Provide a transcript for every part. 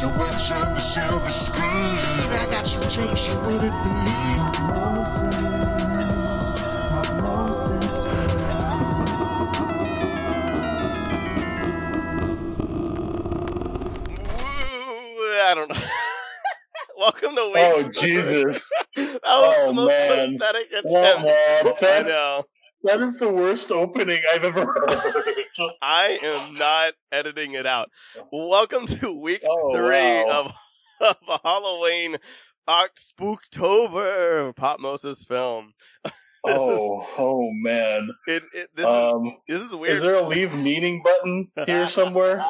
So watch on the silver screen. I got some drinks, so would it be? Woo, I don't know. Welcome to Week. Oh Jesus! that was oh, the most man. pathetic attempt. Womp womp. I know. That is the worst opening I've ever heard. I am not editing it out. Welcome to week Oh, three wow. of, of Halloween Oct Spooktober Pop Moses film. this oh, oh man. is it, it, this Um, is this is weird. is there a leave meeting button here somewhere?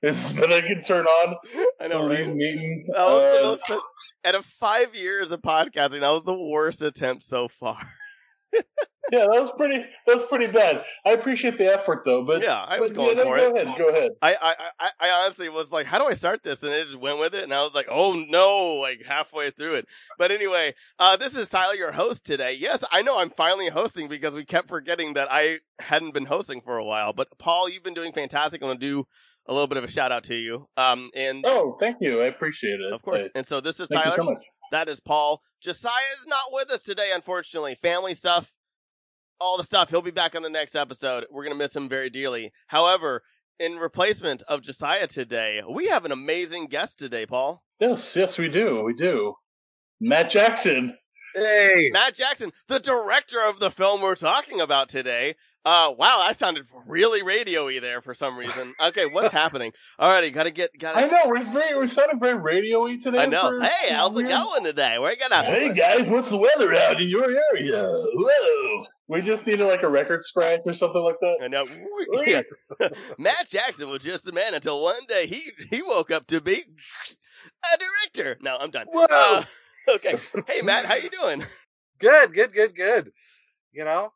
Is that I can turn on? I know, leave right? meeting. That was the Uh, most, pa- out of five years of podcasting, that was the worst attempt so far. Yeah, that was pretty. That was pretty bad. I appreciate the effort though, but yeah, I was but, going yeah, for go it. ahead. Go ahead. I, I, I, I honestly was like, how do I start this? And I just went with it, and I was like, oh no, like halfway through it. But anyway, uh, this is Tyler, your host today. Yes, I know I'm finally hosting because we kept forgetting that I hadn't been hosting for a while. But Paul, you've been doing fantastic. I'm gonna do a little bit of a shout out to you. Um, and Oh, thank you. I appreciate it. of course, I- and so this is thank Tyler. you so much. That is Paul. Josiah is not with us today, unfortunately. Family stuff, all the stuff. He'll be back on the next episode. We're going to miss him very dearly. However, in replacement of Josiah today, we have an amazing guest today, Paul. Yes, yes, we do. We do. Matt Jackson. Hey, Matt Jackson, the director of the film we're talking about today. Uh, wow, I sounded really radio-y there for some reason. Okay, what's happening? Alrighty, gotta get, I gotta, I know we're very we're sounding very radio-y today. I know. Hey, how's it weird- going today? We're gonna, Hey guys, what's the weather out in your area? Whoa! We just needed like a record scratch or something like that. I know. Yeah. Matt Jackson was just a man until one day he he woke up to be a director. No, I'm done. Whoa. Uh, okay. Hey Matt, how you doing? good, good, good, good. You know,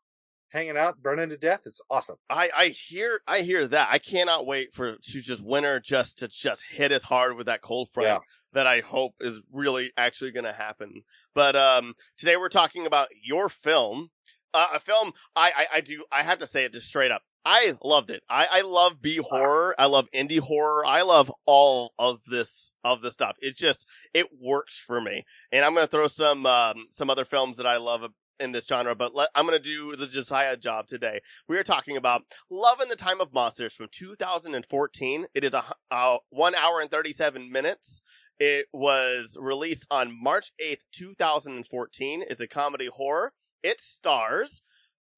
hanging out, burning to death. It's awesome. I I hear I hear that. I cannot wait for to just winter just to just hit us hard with that cold front Yeah. that I hope is really actually going to happen. But um today we're talking about your film. Uh, a film I, I I do I have to say it just straight up. I loved it. I, I love B horror. I love indie horror. I love all of this of the stuff. It just it works for me. And I'm gonna throw some um, some other films that I love in this genre, but let, I'm gonna do the Josiah job today. We are talking about Love in the Time of Monsters from 2014. It is a uh, one hour and 37 minutes. It was released on March 8th, 2014. It's a comedy horror. It stars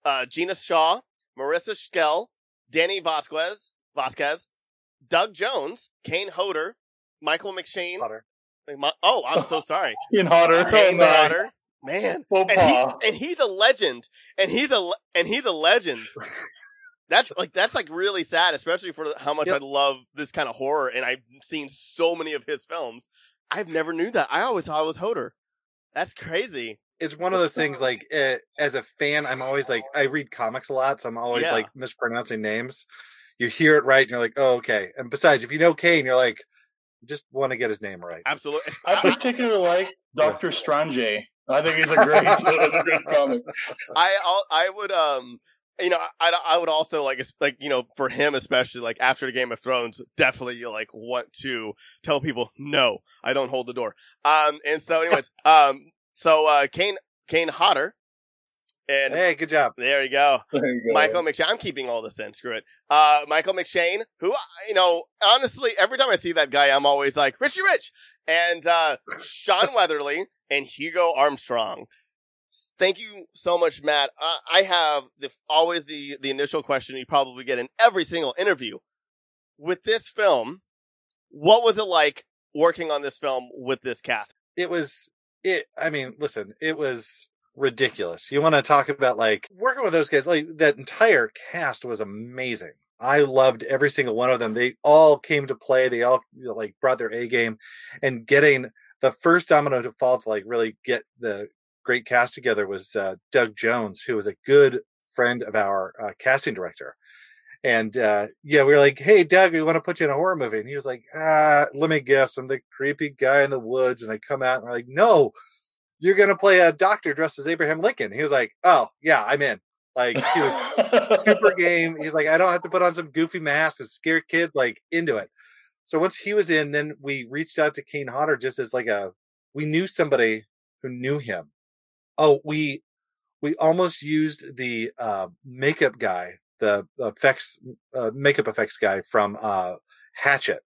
uh, Gina Shaw, Marissa Schell, Danny Vasquez, Vasquez, Doug Jones, Kane Hodder, Michael McShane. My- oh, I'm so sorry. Ian Hodder. Kane Oh. Hodder. Man, Well, and, he, and he's a legend, and he's a and he's a legend. That's like that's like really sad, especially for how much Yep. I love this kind of horror, and I've seen so many of his films. I've never knew that. I always thought it was Hodder. That's crazy. It's one of those things like uh, as a fan, I'm always like I read comics a lot, so I'm always Yeah. like mispronouncing names. You hear it right, and you're like, oh, okay. And besides, if you know Kane, you're like, you just want to get his name right. Absolutely. I particularly like Doctor Strange. I think he's a great, he's a great comic. I I'll- I would um you know I I would also like es- like you know for him especially like after the Game of Thrones definitely you like want to tell people no I don't hold the door um and so anyways um so uh Kane Kane Hodder and Hey, good job. there you go There you go. Michael McShane. I'm keeping all this in. Screw it. Uh, Michael McShane, who, you know, honestly, every time I see that guy, I'm always like, Richie Rich. And, uh, Shawn Weatherly and Hugo Armstrong. Thank you so much, Matt. Uh, I have the, always the, the initial question you probably get in every single interview. With this film, what was it like working on this film with this cast? it was it i mean listen it was ridiculous you want to talk about like working with those guys like that entire cast was amazing i loved every single one of them they all came to play they all you know, like brought their a game and getting the first domino to fall to like really get the great cast together was uh, doug jones who was a good friend of our uh, casting director and uh yeah, we were like, "Hey, Doug, we want to put you in a horror movie." And he was like, "Ah, let me guess, I'm the creepy guy in the woods." And I come out and we're like, "No, you're gonna play a doctor dressed as Abraham Lincoln." He was like, "Oh yeah, I'm in." Like he was super game. He's like, "I don't have to put on some goofy mask and scare kids." Like into it. So once he was in, then we reached out to Kane Hodder just as like a we knew somebody who knew him. Oh, we we almost used the uh, makeup guy, the effects uh, makeup effects guy from uh, Hatchet.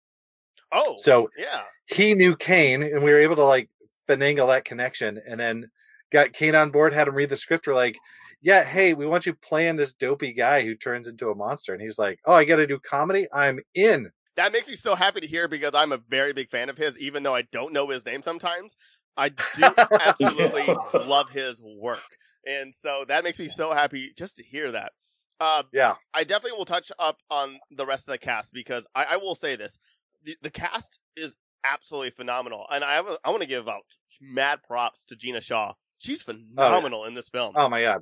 Oh, So yeah. he knew Kane, and we were able to like finagle that connection, and then got Kane on board, had him read the script. We're like, "Yeah, hey, we want you playing this dopey guy who turns into a monster," and he's like, "Oh, I got to do comedy. I'm in." That makes me so happy to hear because I'm a very big fan of his, even though I don't know his name sometimes. I do absolutely love his work. And so that makes me so happy just to hear that. Uh, Yeah, I definitely will touch up on the rest of the cast because I, I will say this: the, the cast is absolutely phenomenal, and I have a- I want to give out mad props to Gina Shaw. She's phenomenal in this film. Oh my god,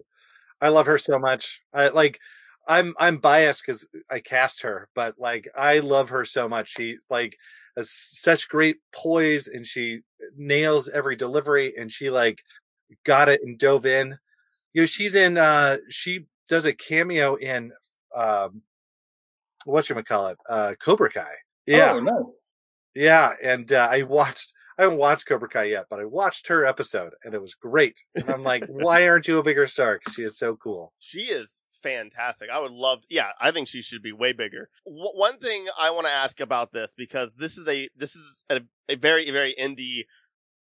I love her so much. I like. I'm I'm biased because I cast her, but like I love her so much. She like has such great poise, and she nails every delivery, and she like got it and dove in. You know, she's in. uh She does a cameo in um what you call it, uh Cobra Kai. Yeah, Oh, no. yeah, and uh, I watched. I haven't watched Cobra Kai yet, but I watched her episode, and it was great. And I'm like, why aren't you a bigger star? 'Cause she is so cool. She is fantastic. I would love. Yeah, I think she should be way bigger. W- one thing I want to ask about this because this is a this is a, a very very indie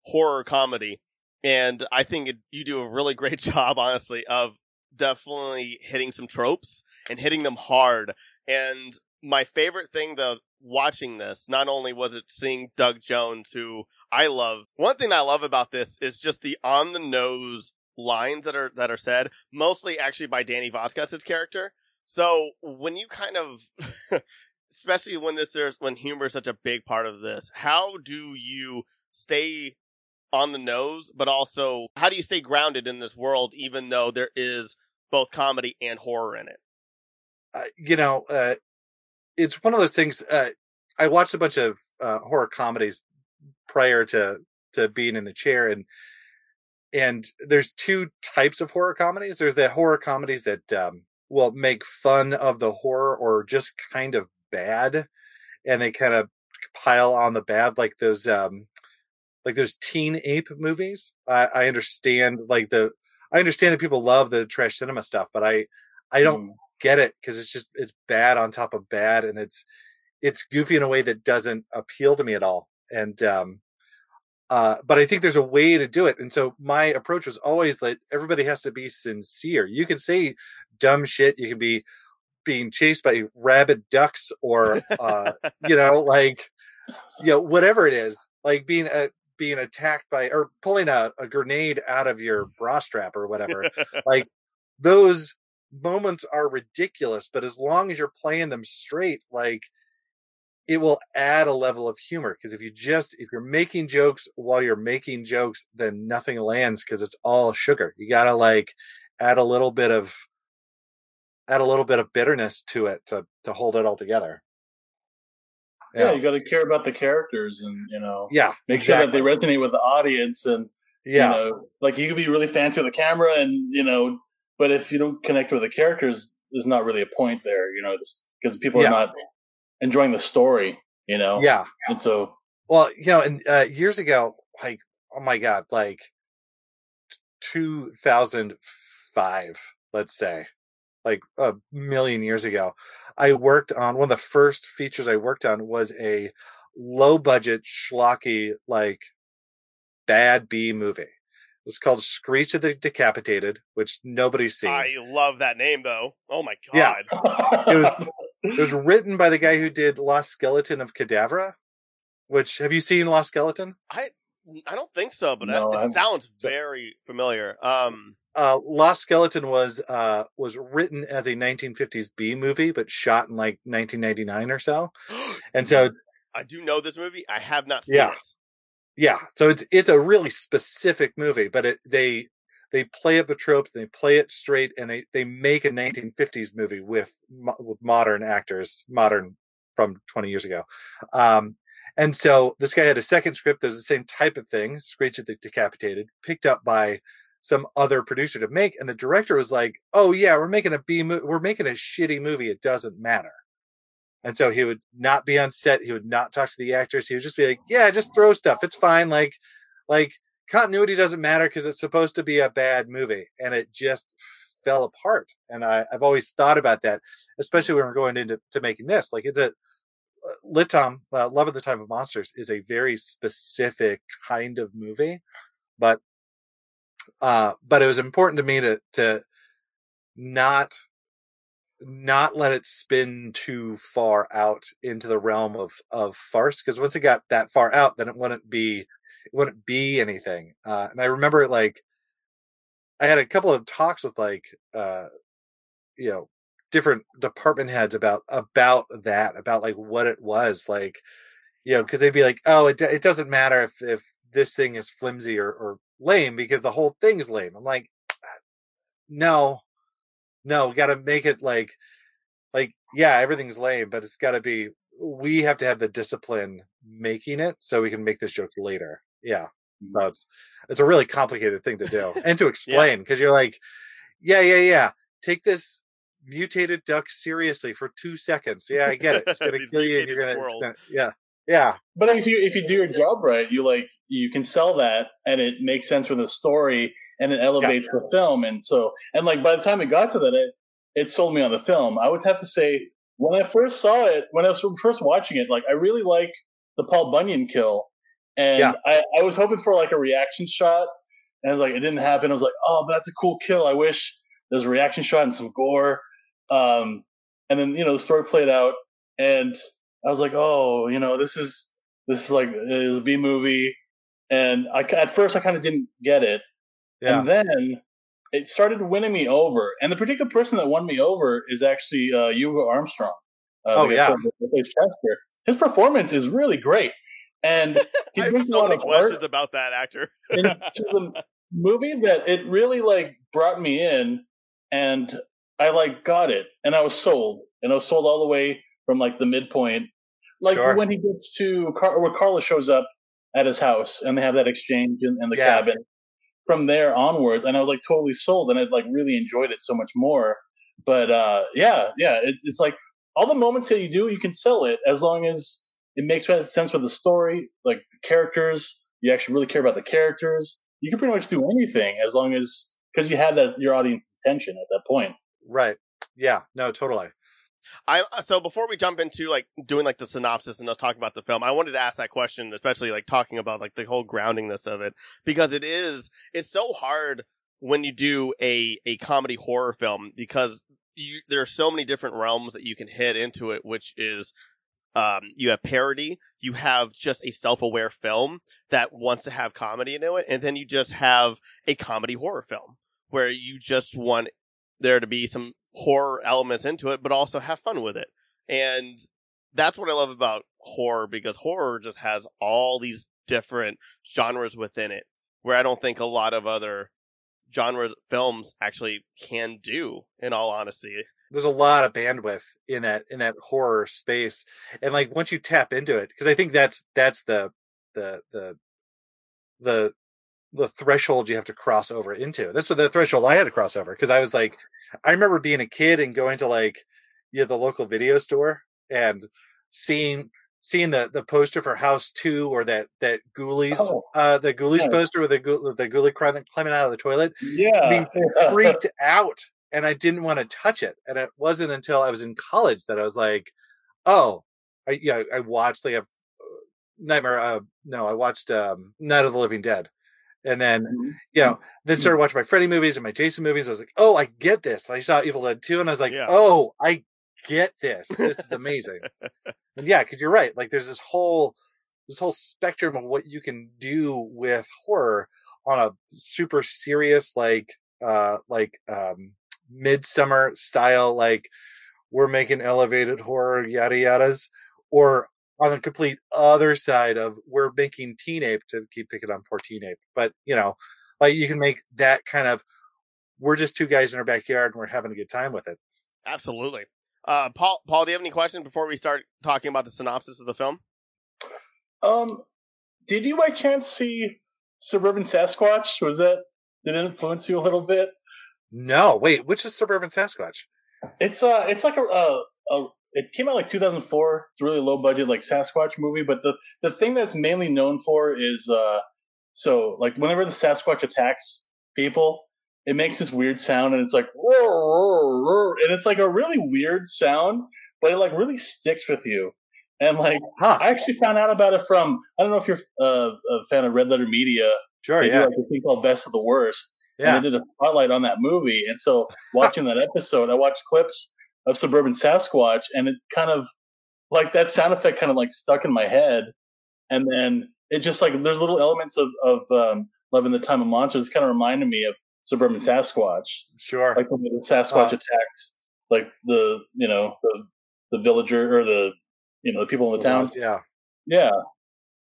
horror comedy, and I think it, you do a really great job, honestly, of definitely hitting some tropes and hitting them hard. And my favorite thing though watching this not only was it seeing Doug Jones who I love. One thing I love about this is just the on the nose lines that are that are said, mostly actually by Danny Vasquez's character. So when you kind of especially when this there's when humor is such a big part of this, how do you stay on the nose, but also how do you stay grounded in this world even though there is both comedy and horror in it? Uh, you know, uh, it's one of those things. Uh, I watched a bunch of uh, horror comedies prior to to being in the chair, and and there's two types of horror comedies. There's the horror comedies that um, will make fun of the horror or just kind of bad, and they kind of pile on the bad, like those um, like those teen ape movies. I, I understand, like the I understand that people love the trash cinema stuff, but I I don't Mm. get it because it's just it's bad on top of bad, and it's it's goofy in a way that doesn't appeal to me at all. And um, uh, but I think there's a way to do it. And so my approach was always that everybody has to be sincere. You can say dumb shit. You can be being chased by rabid ducks or, uh, you know, like, you know, whatever it is, like being a, being attacked by or pulling a, a grenade out of your bra strap or whatever. like those moments are ridiculous, but as long as you're playing them straight, like it will add a level of humor. Because if you just if you're making jokes while you're making jokes, then nothing lands because it's all sugar. You gotta like add a little bit of add a little bit of bitterness to it to to hold it all together. Yeah, you got to care about the characters and you know yeah, make sure that they resonate with the audience and yeah, you know, like you could be really fancy with the camera and you know, but if you don't connect with the characters, there's not really a point there, you know, because people Yeah. are not enjoying the story, you know. yeah. And so, Well, you know, and uh, years ago, like, oh my god, like 2005, let's say, like a million years ago, I worked on one of the first features I worked on was a low budget schlocky like bad B movie. It was called Screech of the Decapitated, which nobody's seen. I love that name though. Oh my god. Yeah. god. It was it was written by the guy who did Lost Skeleton of Cadavra. Which have you seen Lost Skeleton? I I don't think so, but No, that, it I'm- sounds very familiar. Um uh, Lost Skeleton was uh, was written as a 1950s B movie, but shot in like 1999 or so. And so, I do know this movie. I have not seen Yeah. it. yeah, so it's it's a really specific movie, but it they they play up the tropes, they play it straight, and they they make a 1950s movie with with modern actors, modern from 20 years ago. Um, and so this guy had a second script was the same type of thing, Screech at the Decapitated, picked up by some other producer to make, and the director was like, "Oh yeah, we're making a B, mo- we're making a shitty movie. It doesn't matter." And so he would not be on set. He would not talk to the actors. He would just be like, "Yeah, just throw stuff. It's fine. Like, like continuity doesn't matter because it's supposed to be a bad movie." And it just fell apart. And I, I've always thought about that, especially when we're going into to making this. Like, it's a Lit Tom, uh, Love at the Time of Monsters is a very specific kind of movie, but uh, but it was important to me to to not not let it spin too far out into the realm of of farce because once it got that far out then it wouldn't be wouldn't be anything uh and i remember like i had a couple of talks with like uh you know different department heads about about that about like what it was like you know because they'd be like oh it, it doesn't matter if if this thing is flimsy or, or lame because the whole thing is lame. I'm like no no we got to make it like like yeah everything's lame but it's got to be we have to have the discipline making it so we can make this joke later yeah so it's it's a really complicated thing to do and to explain because you're like yeah yeah yeah take this mutated duck seriously for two seconds. Yeah i get it it's gonna kill you and you're gonna, it's gonna yeah yeah. But if you if you do your job right, you like you can sell that, and it makes sense for the story, and it elevates the film. And so, and like by the time it got to that, it it sold me on the film. I would have to say when I first saw it, when I was first watching it, like I really like the Paul Bunyan kill, and Yeah. I I was hoping for like a reaction shot, and I was like it didn't happen. I was like, oh, but that's a cool kill. I wish there's a reaction shot and some gore. Um, and then you know the story played out, and I was like, oh, you know, this is this is like is a B movie, and I at first I kind of didn't get it, yeah and then it started winning me over. And the particular person that won me over is actually uh, Hugo Armstrong. Uh, Oh, yeah. Chester. His performance is really great, and I have so many questions about that actor. into the movie that it really like brought me in and I like got it and I was sold and I was sold all the way from like the midpoint. Like Sure. when he gets to Car- where Carla shows up at his house and they have that exchange in, in the Yeah. cabin. From there onwards, and I was like totally sold, and I like really enjoyed it so much more. But uh, yeah, yeah, it's it's like all the moments that you do, you can sell it as long as it makes sense for the story, like the characters. You actually really care about the characters. You can pretty much do anything as long as because you have that your audience's attention at that point. right yeah no totally I so before we jump into like doing like the synopsis and us talking about the film, I wanted to ask that question, especially like talking about like the whole groundingness of it, because it is it's so hard when you do a a comedy horror film because you there are so many different realms that you can hit into it, which is um you have parody, you have just a self aware film that wants to have comedy into it, and then you just have a comedy horror film where you just want there to be some horror elements into it, but also have fun with it. And that's what I love about horror because horror just has all these different genres within it where I don't think a lot of other genre films actually can do, in all honesty. There's a lot of bandwidth in that in that horror space and like once you tap into it because i think that's that's the the the the the threshold you have to cross over into that's what the threshold i had to cross over because i was like i remember being a kid and going to like yeah the local video store and seeing seeing the the poster for house two or that that ghoulies Oh. uh the ghoulies poster with the Ghoul- the ghoulie climbing, climbing out of the toilet Yeah, being freaked out and I didn't want to touch it. And it wasn't until I was in college that I was like, oh, I, yeah, I watched like a uh, Nightmare. Uh, no, I watched um, Night of the Living Dead. And then, you know, then started watching my Freddy movies and my Jason movies. I was like, oh, I get this. And I saw Evil Dead 2 and I was like, Yeah. oh, I get this. This is amazing. and yeah, because you're right. Like there's this whole this whole spectrum of what you can do with horror on a super serious, like uh like um Midsommar style, like we're making elevated horror yada yadas, or on the complete other side of we're making teen ape to keep picking on poor teen ape. But you know, like you can make that kind of we're just two guys in our backyard and we're having a good time with it. Absolutely. Uh, Paul, Paul, do you have any questions before we start talking about the synopsis of the film? Um, did you by chance see Suburban Sasquatch? Was that did it influence you a little bit? No, wait, which is suburban Sasquatch? It's uh, it's like a a, a it came out like 2004. It's a really low budget like Sasquatch movie, but the the thing that's mainly known for is uh so like whenever the Sasquatch attacks people, it makes this weird sound and it's like roar, roar, roar, and it's like a really weird sound, but it like really sticks with you. And like Huh. I actually found out about it from I don't know if you're uh, a fan of Red Letter Media. Sure. They do Yeah. like a thing called Best of the Worst, Yeah. and they did a spotlight on that movie. And so watching that episode, I watched clips of Suburban Sasquatch, and it kind of like that sound effect kind of like stuck in my head. And then it just like there's little elements of of um, Love in the Time of Monsters kind of reminded me of Suburban Sasquatch, Sure. like when the Sasquatch Uh. attacked like the you know the the villager or the you know the people in the town. Yeah. Yeah,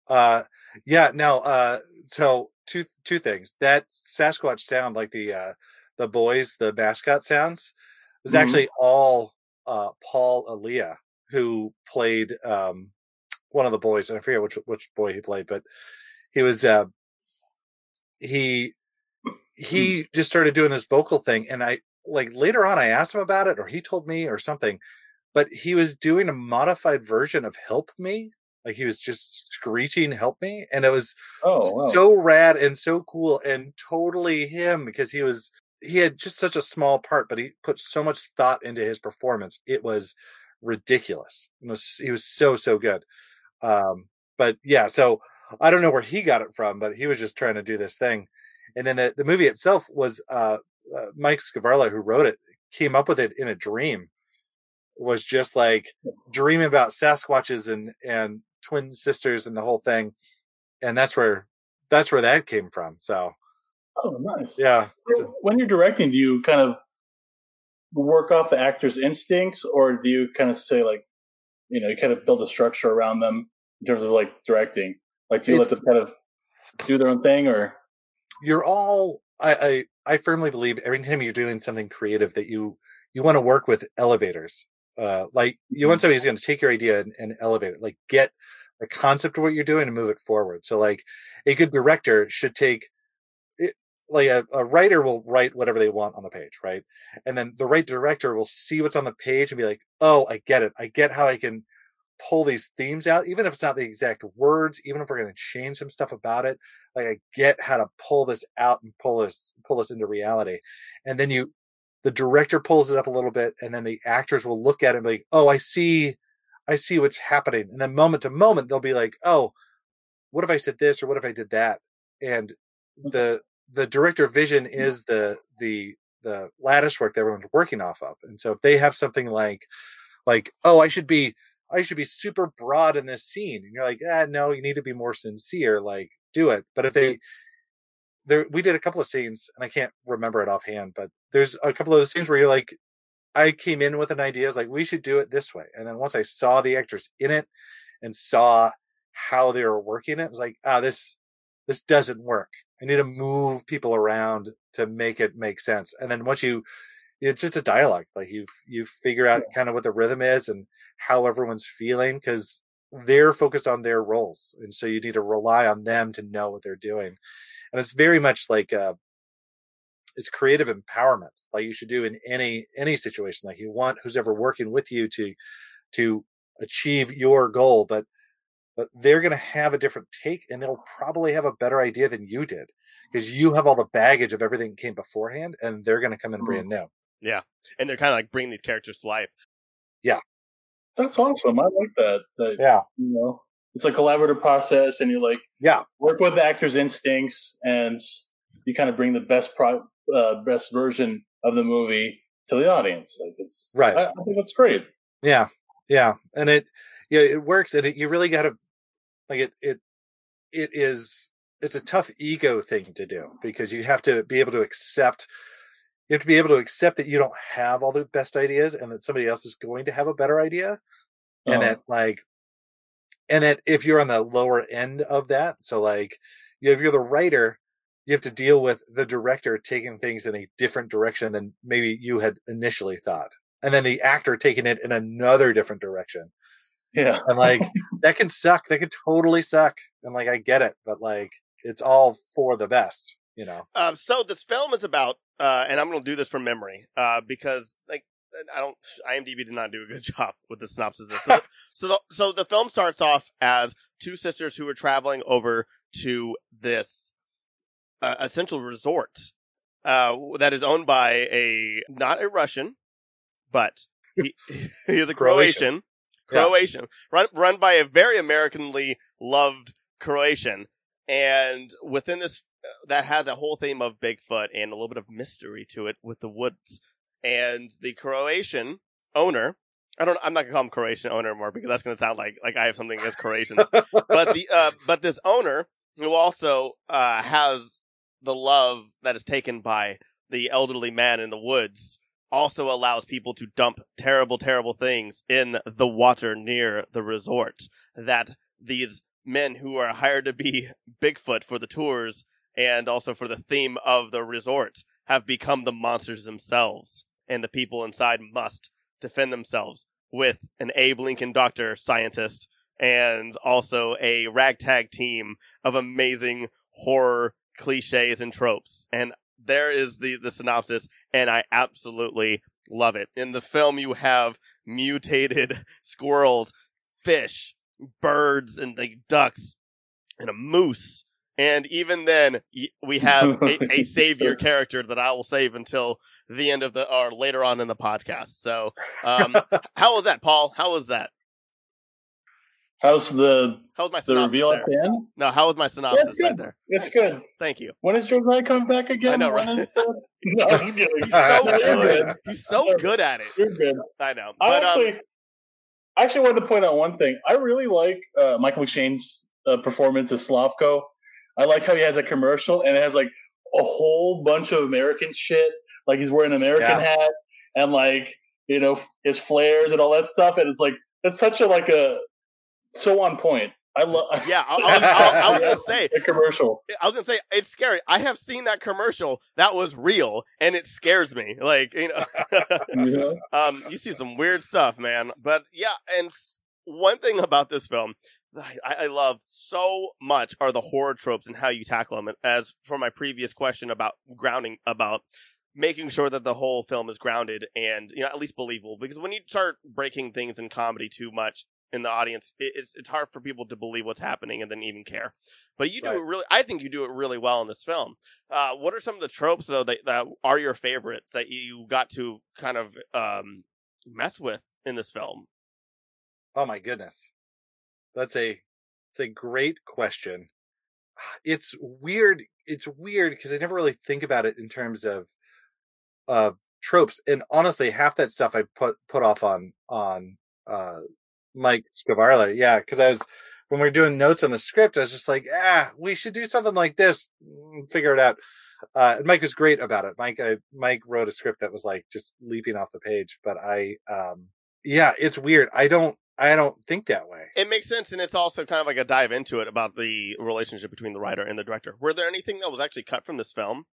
Uh, yeah. now Uh, so two two things. That Sasquatch sound, like the uh, the boys, the mascot sounds, was Mhm. actually all uh, Paul Elia, who played um, one of the boys, and I forget which which boy he played, but he was uh, he he just started doing this vocal thing, and I like later on I asked him about it, or he told me, or something. But he was doing a modified version of "Help Me," like he was just screeching "Help Me," and it was oh wow. so rad and so cool and totally him because he was he had just such a small part but he put so much thought into his performance it was ridiculous. It was, he was so so good. Um but yeah so i don't know where he got it from but he was just trying to do this thing. And then the, the movie itself was uh, uh mike scavarla who wrote it came up with it in a dream was just like dreaming about sasquatches and and twin sisters and the whole thing and that's where that's where that came from. So oh nice. yeah, when you're directing, do you kind of work off the actor's instincts, or do you kind of say like, you know, you kind of build a structure around them in terms of like directing? Like, do you It's- let them kind of do their own thing, or you're all. I, I I firmly believe every time you're doing something creative that you you want to work with elevators. Uh, like you want somebody who's going to take your idea and, and elevate it. Like get the concept of what you're doing and move it forward. So like a good director should take it, like a, a writer will write whatever they want on the page, right? And then the right director will see what's on the page and be like, "Oh, I get it. I get how I can pull these themes out, even if it's not the exact words, even if we're going to change some stuff about it. Like I get how to pull this out and pull this pull this into reality. And then you, the director pulls it up a little bit, and then the actors will look at it and be like, "Oh, I see, I see what's happening." And then moment to moment, they'll be like, "Oh, what if I said this or what if I did that?" And the the director vision is the the the lattice work that everyone's working off of. And so if they have something like like, oh, I should be I should be super broad in this scene. And you're like, ah, no, you need to be more sincere. Like, do it. But if they there we did a couple of scenes and I can't remember it offhand, but there's a couple of scenes where you're like, I came in with an idea, it's like, we should do it this way. And then once I saw the actors in it and saw how they were working it, it was like, ah, this this doesn't work. I need to move people around to make it make sense. And then once you it's just a dialogue. Like you you figure out kind of what the rhythm is and how everyone's feeling because they're focused on their roles. And so you need to rely on them to know what they're doing. And it's very much like uh it's creative empowerment like you should do in any any situation like you want who's ever working with you to to achieve your goal but but they're going to have a different take and they'll probably have a better idea than you did because you have all the baggage of everything that came beforehand and they're going to come in Mhm. brand new Yeah, and they're kind of like bringing these characters to life. Yeah, that's awesome. I like that. That yeah you know, it's a collaborative process, and you like yeah work with the actor's instincts, and you kind of bring the best pro, uh, best version of the movie to the audience. Like it's Right. I, I think that's great. yeah yeah and it yeah it works and it, you really got to like it it it is it's a tough ego thing to do because you have to be able to accept you have to be able to accept that you don't have all the best ideas and that somebody else is going to have a better idea and Uh-huh. that like and that if you're on the lower end of that so like you- if you're the writer you have to deal with the director taking things in a different direction than maybe you had initially thought and then the actor taking it in another different direction. Yeah, and like that can suck that can totally suck and like i get it but like it's all for the best you know? Uh, so this film is about, uh, and I'm going to do this from memory, uh, because like I don't. IMDb did not do a good job with the synopsis. So, the, so the so the film starts off as two sisters who are traveling over to this uh, essential resort uh, that is owned by a not a Russian, but he, he is a Croatian. Croatian. Yeah. Croatian, run run by a very Americanly loved Croatian, and within this, that has a whole theme of Bigfoot and a little bit of mystery to it with the woods. And the Croatian owner, I don't, I'm not gonna call him Croatian owner more because that's gonna sound like like I have something against Croatians. but the uh, but this owner who also uh, has the love that is taken by the elderly man in the woods also allows people to dump terrible, terrible things in the water near the resort that these men who are hired to be Bigfoot for the tours and also for the theme of the resort have become the monsters themselves. And the people inside must defend themselves with an Abe Lincoln doctor scientist and also a ragtag team of amazing horror cliches and tropes. And there is the, the synopsis, and I absolutely love it. In the film, you have mutated squirrels, fish, birds, and like ducks, and a moose. And even then, we have a, a savior character that I will save until the end of the, or later on in the podcast. So, um, how was that, Paul? How was that? How's the How was my the synopsis reveal there? at the end? No, how was my synopsis good. right there? It's good. Thank you. When is George Knight coming back again? I know, When right? is the... No, I'm just kidding. He's so No, good. He's so good at it. You're good. I know. I But, um, actually, I actually wanted to point out one thing. I really like uh, Michael McShane's uh, performance as Slavko. I like how he has a commercial and it has like a whole bunch of American shit. Like he's wearing an American Yeah. hat and like you know his flares and all that stuff. And it's like it's such a like a so on point. I love. yeah, I, I was, I, I was gonna say, a commercial. I was gonna say it's scary. I have seen that commercial. That was real, and it scares me. Like you know, You um, you see some weird stuff, man. But yeah, and one thing about this film. I, I love so much are the horror tropes and how you tackle them. As for my previous question about grounding, about making sure that the whole film is grounded and you know at least believable. Because when you start breaking things in comedy too much in the audience, it, it's it's hard for people to believe what's happening and then even care. But you do Right. it really. I think you do it really well in this film. Uh, what are some of the tropes though that, that are your favorites that you got to kind of um, mess with in this film? Oh my goodness. That's a it's a great question. It's weird. It's weird because I never really think about it in terms of of tropes. And honestly, half that stuff I put put off on on uh Mike Scavarla. Yeah, because I was when we were doing notes on the script, I was just like, ah, we should do something like this. mm, Figure it out. Uh, and Mike was great about it. Mike, I, Mike wrote a script that was like just leaping off the page. But I, um, yeah, it's weird. I don't, I don't think that way. It makes sense, and it's also kind of like a dive into it about the relationship between the writer and the director. Were there anything that was actually cut from this film?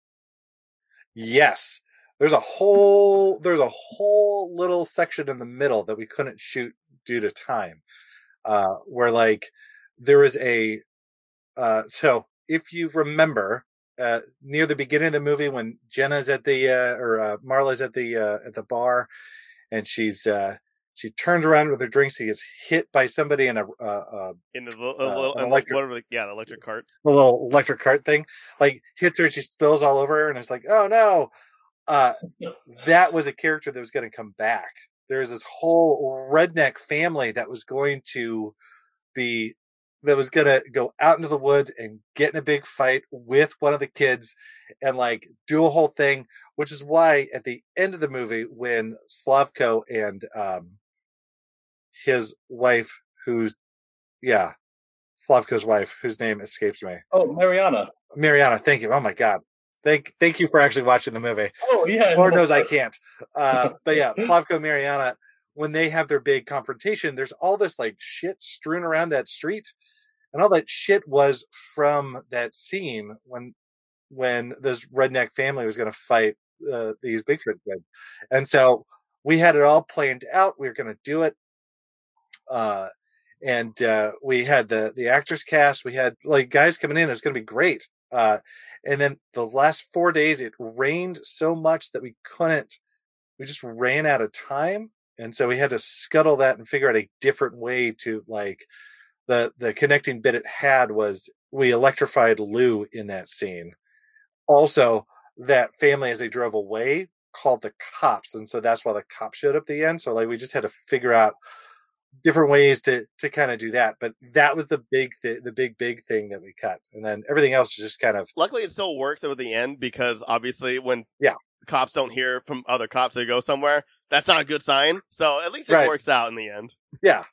Yes. There's a whole there's a whole little section in the middle that we couldn't shoot due to time. Uh where like there was a uh so if you remember uh near the beginning of the movie when Jenna's at the uh or uh Marla's at the uh at the bar and she's uh she turns around with her drink she gets hit by somebody in a uh, uh In the, little Uh, little- electric- whatever, the, yeah, the electric carts. the little electric cart thing, like hits her, she spills all over her, and it's like, oh no. Uh, that was a character that was going to come back. There was this whole redneck family that was going to be, that was going to go out into the woods and get in a big fight with one of the kids and like do a whole thing, which is why at the end of the movie, when Slavko and, um, his wife, who's, yeah, Slavko's wife, whose name escapes me. Oh, Mariana. Mariana, thank you. Oh my God. Thank thank you for actually watching the movie. Oh yeah. Lord no, knows I can't. Uh, but yeah, Slavko Mariana, when they have their big confrontation, there's all this like shit strewn around that street. And all that shit was from that scene when when this redneck family was going to fight uh, these Bigfoot kids. And so we had it all planned out. We were going to do it. Uh, and uh, we had the the actors cast. We had like guys coming in. It was going to be great. Uh, and then the last four days, it rained so much that we couldn't we just ran out of time, and so we had to scuttle that and figure out a different way to like the the connecting bit it had was we electrified Lou in that scene. Also, that family as they drove away called the cops, and so that's why the cops showed up at the end. So like we just had to figure out different ways to to kind of do that. But that was the big th- the big big thing that we cut, and then everything else just kind of Luckily, it still works at the end because obviously, when Yeah. cops don't hear from other cops, they go somewhere. That's not a good sign. So at least it Right. works out in the end. yeah.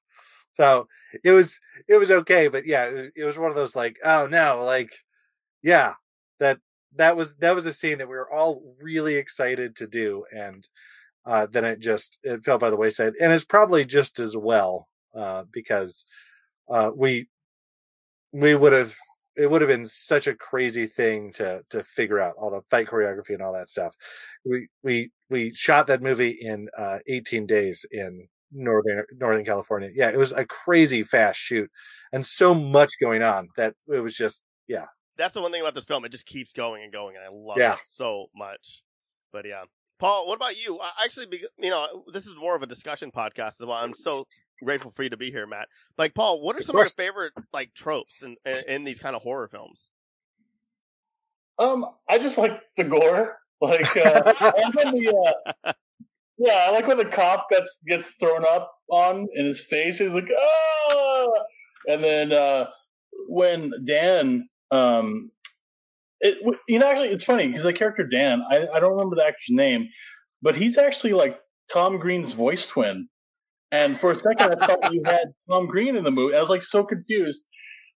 So it was it was okay, but yeah, it was, it was one of those like oh no, like yeah that that was that was a scene that we were all really excited to do, and uh, then it just it fell by the wayside, and it's probably just as well uh, because uh, we we would have it would have been such a crazy thing to to figure out all the fight choreography and all that stuff. We we we shot that movie in uh, 18 days in northern Northern California. Yeah, it was a crazy fast shoot and so much going on that it was just yeah. That's the one thing about this film. It just keeps going and going, and I love Yeah. it so much. But yeah, Paul, what about you? I, actually, you know, this is more of a discussion podcast. As well, I'm so grateful for you to be here, Matt. Like, Paul, what are some of your favorite like tropes in, in in these kind of horror films? Um, I just like the gore. Like, uh, the, uh, yeah, I like when the cop gets gets thrown up on in his face. He's like, ah, and then uh, when Dan, um, it you know actually it's funny because the character Dan, I, I don't remember the actor's name, but he's actually like Tom Green's voice twin. And for a second, I thought you had Tom Green in the movie. I was like so confused.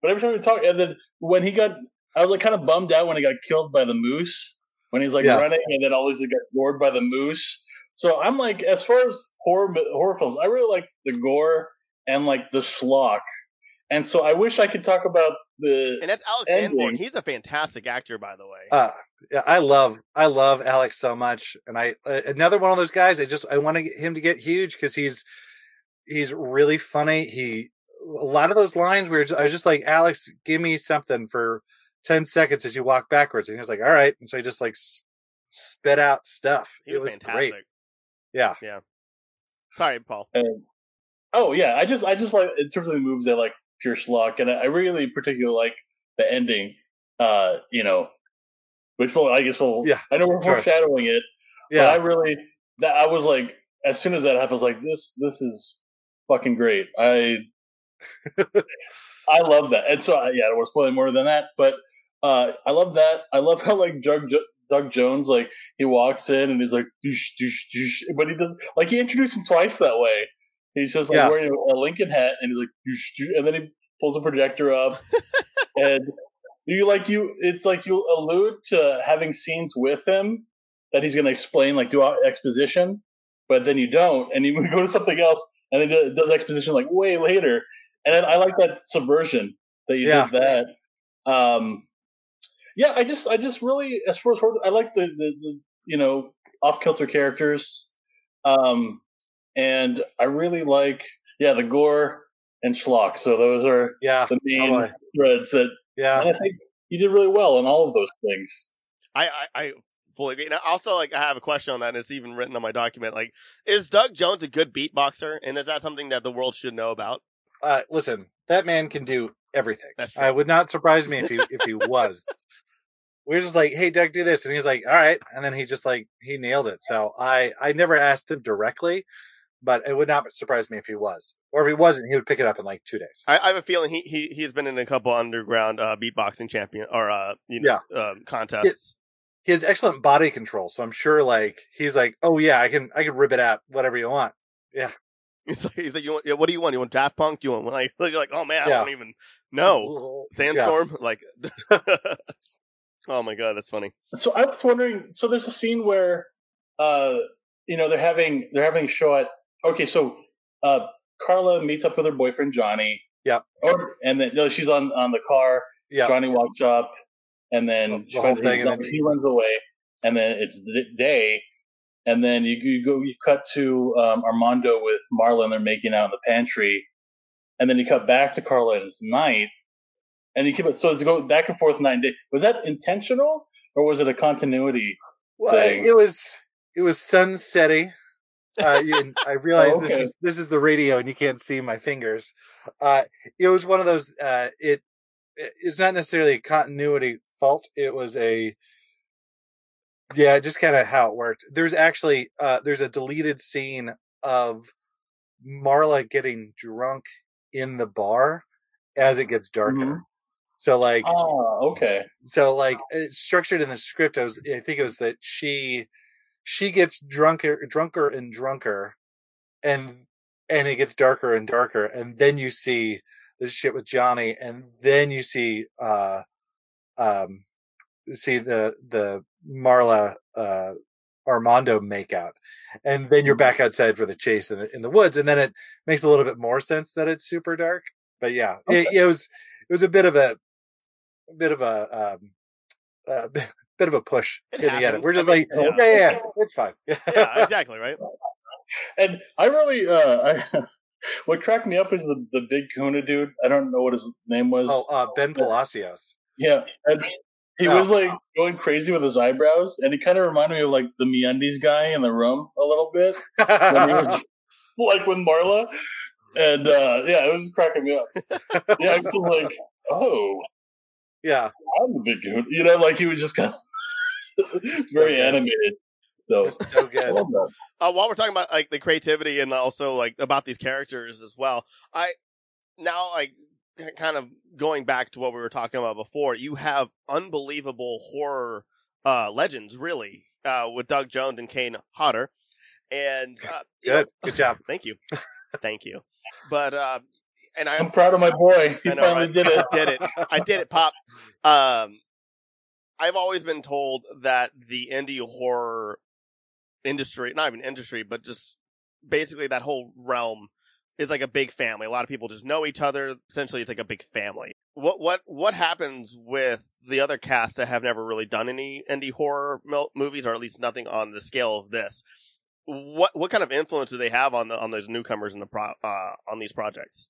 But every time we talk, and then when he got, I was like kind of bummed out when he got killed by the moose. When he's like Yeah. running, and then all these got gored by the moose. So I'm like, as far as horror horror films, I really like the gore and like the schlock. And so I wish I could talk about the And that's Alex Ending. Sanborn. He's a fantastic actor, by the way. uh yeah, I love I love Alex so much, and I uh, another one of those guys. I just I want to him to get huge because he's he's really funny. He a lot of those lines where I was just like Alex, give me something for ten seconds as you walk backwards, and he was like, all right, and so he just like s- spit out stuff. he it was, was fantastic. great. Yeah, Sorry, Paul. And, oh yeah, I just I just like in terms of the moves, I like pure schlock, and I, I really particularly like the ending. Uh, you know, which will I guess will Yeah, I know we're sure. foreshadowing it, but I really that I was like as soon as that happened, I was like this this is fucking great. I I love that, and so yeah, I don't want to spoil more than that, but uh, I love that. I love how like Doug Doug Jones like he walks in and he's like doosh, doosh, doosh, but he does like he introduced him twice that way. He's just like Yeah. wearing a Lincoln hat and he's like doosh, and then he pulls a projector up and you like you it's like you allude to having scenes with him that he's going to explain like do exposition, but then you don't, and you go to something else and then it does exposition like way later. And then I like that subversion that you Yeah. did that. Um, yeah, I just, I just really, as far as horror, I like the, the, the you know, off kilter characters. Um, and I really like, yeah, the gore and schlock. So those are yeah, the main totally. threads that, yeah. and I think you did really well in all of those things. I, I, I fully agree. And also, like, I have a question on that, and it's even written on my document. Like, is Doug Jones a good beatboxer? And is that something that the world should know about? Uh, listen, that man can do everything. That's true. I would not surprise me if he if he was. We are just like, "Hey, Doug, do this," and he's like, "All right," and then he just like he nailed it. So I I never asked him directly, but it would not surprise me if he was, or if he wasn't, he would pick it up in like two days. I, I have a feeling he, he, he's been in a couple underground, uh, beatboxing champion, or, uh, you know, um, contests. he has excellent body control, so I'm sure like he's like, "Oh yeah, I can I can rip it out, whatever you want." Yeah. He's like, he's like, you want, yeah, what do you want? You want Daft Punk? You want, like, you're like, oh man, I don't even know. Sandstorm? Like, oh my god, that's funny. So I was wondering. So there's a scene where, uh, you know, they're having they're having a show at. Okay, so uh, Carla meets up with her boyfriend Johnny. Yeah. Or and then no, she's on on the car. Yeah, Johnny walks up, and then the whole thing, and then- he runs away, and then it's the day, and then you you go you cut to um, Armando with Marla, and they're making out in the pantry, and then you cut back to Carla, and it's night, and you keep it so it's go back and forth nine days. Was that intentional, or was it a continuity? Well, thing. it was it was sunsetty. Uh, you, and I realize Oh, okay. this, is, this is the radio and you can't see my fingers. Uh, it was one of those. Uh, it it's not necessarily a continuity fault. It was a yeah, just kind of how it worked. There's actually uh, there's a deleted scene of Marla getting drunk in the bar as it gets darker. Mhm. So like Ah, okay. so like it's structured in the script. I was I think it was that she she gets drunker drunker and drunker and and it gets darker and darker and then you see the shit with Johnny and then you see uh um see the the Marla uh Armando makeout and then you're back outside for the chase in the in the woods and then it makes a little bit more sense that it's super dark but yeah it, it was it was a bit of a, a bit of a um a bit bit of a push It in the edit happens. we're just I mean, like yeah. yeah yeah, yeah it's fine yeah, exactly, right? And I really, uh, I, what cracked me up is the the big Kahuna dude. I don't know what his name was. oh uh Ben Palacios Yeah, and he Oh. was like going crazy with his eyebrows, and he kind of reminded me of like the MeUndies guy in the room a little bit, when he was like with Marla, and uh yeah, it was cracking me up. Yeah, I was like, oh, yeah I'm the big dude, you know, like he was just kind of very good. animated. So just so good uh, while we're talking about like the creativity and also like about these characters as well, I now like kind of going back to what we were talking about before. You have unbelievable horror uh, legends, really, uh, with Doug Jones and Kane Hodder, and uh, you know- good good job thank you, thank you. But uh, and I I'm proud of my boy. He I know, finally right? did it. I did it. I did it, Pop. Um, I've always been told that the indie horror industry, not even industry, but just basically that whole realm is like a big family. A lot of people just know each other. Essentially, it's like a big family. What what what happens with the other cast that have never really done any indie horror mil- movies, or at least nothing on the scale of this? What what kind of influence do they have on the on those newcomers in the pro uh, on these projects?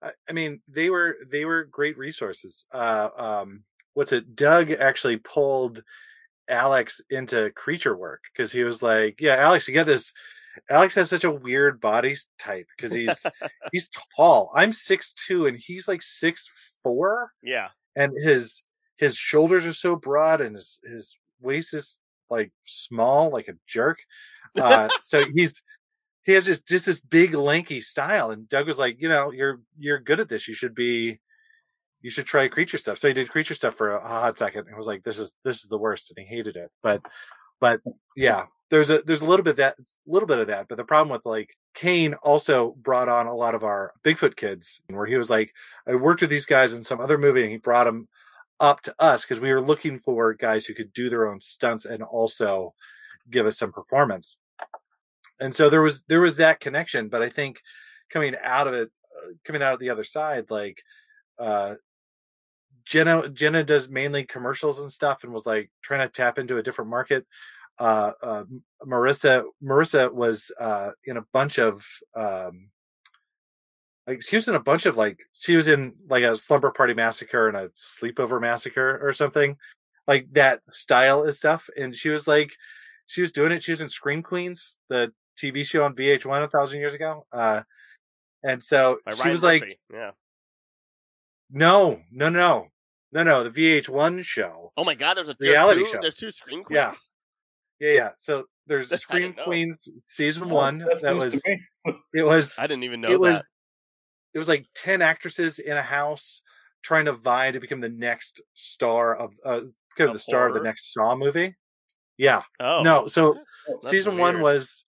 I, mean, they were they were great resources. Uh, um, what's it? Doug actually pulled Alex into creature work because he was like, "Yeah, Alex, you got this." Alex has such a weird body type because he's he's tall. I'm six two and he's like six four, Yeah, and his his shoulders are so broad and his his waist is like small, like a jerk. Uh, so he's he has just just this big lanky style and doug was like you know you're you're good at this you should be you should try creature stuff. So he did creature stuff for a hot second and was like this is this is the worst and he hated it. But but yeah there's a there's a little bit that little bit of that. But the problem with like kane also brought on a lot of our bigfoot kids where he was like i worked with these guys in some other movie and he brought them up to us because we were looking for guys who could do their own stunts and also give us some performance. And so there was there was that connection but i think coming out of it uh, coming out of the other side like uh jenna jenna does mainly commercials and stuff and was like trying to tap into a different market. Uh, uh marissa marissa was uh in a bunch of um like she was in a bunch of like she was in like a slumber party massacre and a sleepover massacre or something like that style of stuff. And she was like she was doing it. She was in scream queens the tv show on vh1 a thousand years ago uh and so by she Ryan was like yeah. no no no no no the vh1 show Oh my God, there's a there's Reality two, show. There's two Scream Queens. Yeah. yeah yeah so there's I scream queens season Oh, one that was it was I didn't even know it was that. it was like 10 actresses in a house trying to vie to become the next star of uh become Of the star of the next saw movie yeah Oh no so That's- that's season one was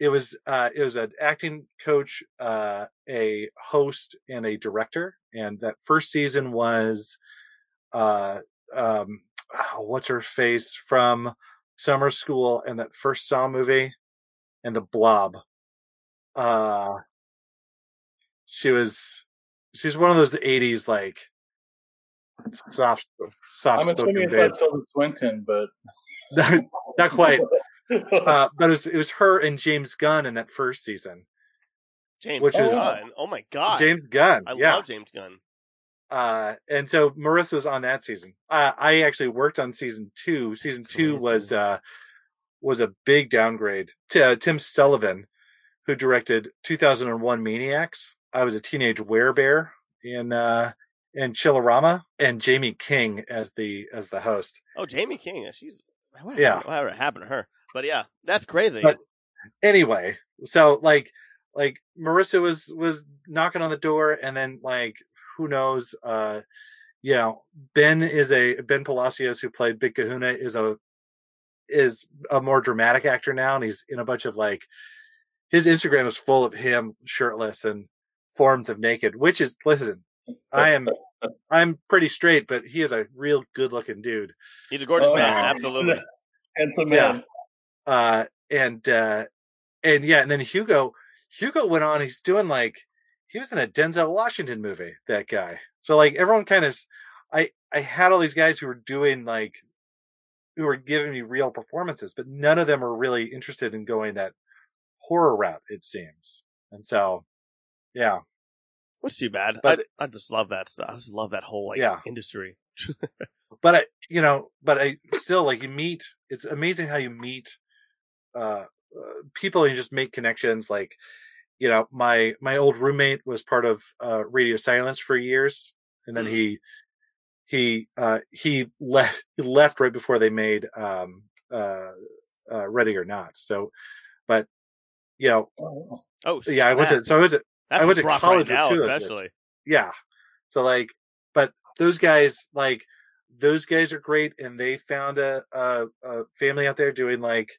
it was uh it was an acting coach uh a host and a director and that first season was uh um oh, what's her face from summer school and that first saw movie and the blob uh she was she's one of those 80s like soft soft I'm assuming spoken it's not Tilda Swinton, but babes. not quite uh, but it was it was her and James Gunn in that first season. James which is- Gunn. Oh my God, James Gunn, I yeah. love James Gunn. Uh, and so Marissa was on that season. Uh, I actually worked on season two. Season two was uh, was a big downgrade. T- uh, Tim Sullivan, who directed 2001 Maniacs. I was a teenage werebear in uh, in Chillerama, and Jaime King as the as the host. Oh, Jaime King. She's what Yeah. happened, whatever happened to her? But yeah, that's crazy. But- Anyway, so like like Marissa was was knocking on the door, and then like who knows, uh, you know, Ben is a Ben Palacios who played Big Kahuna is a is a more dramatic actor now, and he's in a bunch of like his Instagram is full of him shirtless and forms of naked, which is listen, I am I'm pretty straight, but he is a real good looking dude. He's a gorgeous Oh, man. yeah. Absolutely. handsome Yeah. Uh and uh and yeah, and then Hugo Hugo went on, he's doing like he was in a Denzel Washington movie, that guy. So like everyone kind of I I had all these guys who were doing like who were giving me real performances, but none of them were really interested in going that horror route, it seems. And so yeah. Which too bad. But- I, I just love that stuff. I just love that whole like Yeah. industry. but I, you know, but I still like you meet. It's amazing how you meet uh, uh, people and you just make connections. Like, you know, my my old roommate was part of uh, Radio Silence for years, and then Mm. he he uh, he left he left right before they made um, uh, uh, Ready or Not. So, but you know, Oh, Oh, yeah, I went to so I went to That's I went to college right now, with two of those especially. yeah so like but those guys like those guys are great and they found a, a, a family out there doing like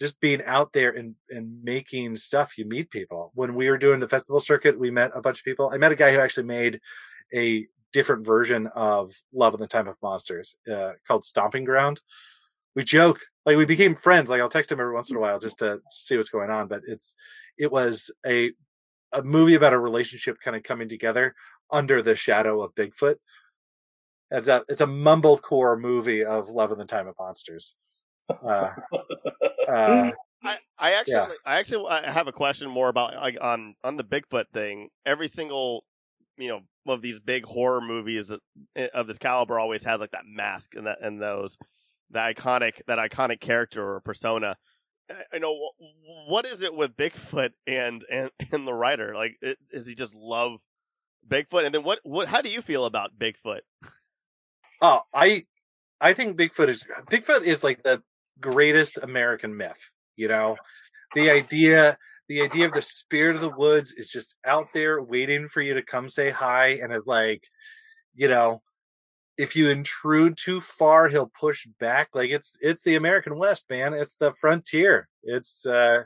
just being out there and and making stuff you meet people when we were doing the festival circuit we met a bunch of people i met a guy who actually made a different version of love in the time of monsters uh, called stomping ground we joke like we became friends like i'll text him every once in a while just to see what's going on but it's it was a a movie about a relationship kind of coming together under the shadow of Bigfoot. It's a it's a mumblecore movie of Love in the Time of Monsters. Uh, uh, I, I actually, Yeah. I actually, I have a question more about like on on the Bigfoot thing. Every single, you know, of these big horror movies eh, of this caliber always has like that mask and that and those the iconic that iconic character or persona. I- I know what is it with Bigfoot and and and the writer? Like, it, is he just love Bigfoot? And then what what? How do you feel about Bigfoot? oh, I I think Bigfoot is Bigfoot is like the greatest American myth. You know, the idea the idea of the spirit of the woods is just out there waiting for you to come say hi, and it's like, you know, if you intrude too far, he'll push back. Like it's it's the American West, man. It's the frontier. It's uh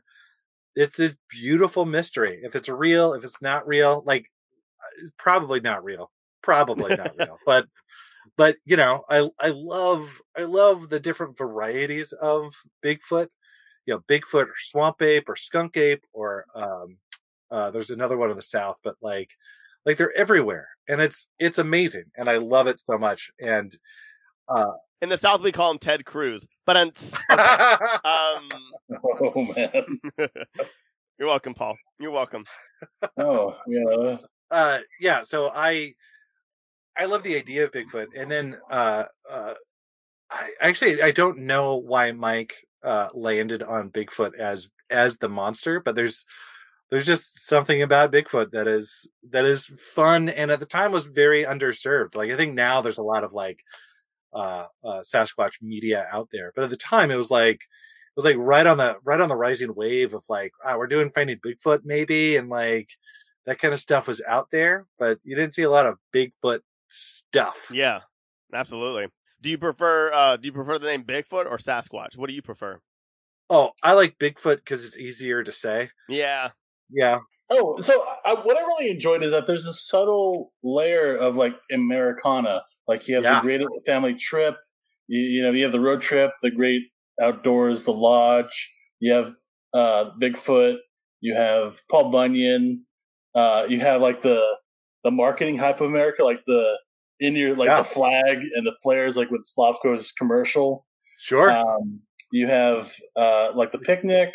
it's this beautiful mystery. If it's real, if it's not real, like it's probably not real. Probably not real. But but you know, I I love I love the different varieties of Bigfoot. You know, Bigfoot or swamp ape or skunk ape or um uh there's another one in the south, but like like they're everywhere. And it's it's amazing. And I love it so much. And In the South, we call him Ted Cruz, but on, um, oh man. you're welcome, Paul. You're welcome. Oh yeah. uh yeah so i i love the idea of bigfoot and then uh uh i actually i don't know why mike uh landed on bigfoot as as the monster but there's there's just something about bigfoot that is that is fun and at the time was very underserved. Like i think now there's a lot of like uh, uh sasquatch media out there but at the time it was like it was like right on the right on the rising wave of like ah, we're doing finding bigfoot maybe and like that kind of stuff was out there, but you didn't see a lot of Bigfoot stuff. Yeah, absolutely. Do you prefer uh do you prefer the name Bigfoot or Sasquatch? What do you prefer? Oh, I like Bigfoot because it's easier to say. Yeah. Yeah. Oh, so I, what I really enjoyed is that there's a subtle layer of like Americana. Like you have Yeah. the great family trip, you, you know, you have the road trip, the great outdoors, the lodge. You have uh, Bigfoot. You have Paul Bunyan. Uh, you have like the the marketing hype of America, like the in your like Yeah. the flag and the flares, like with Slavko's commercial. Sure. Um, you have uh, like the picnic.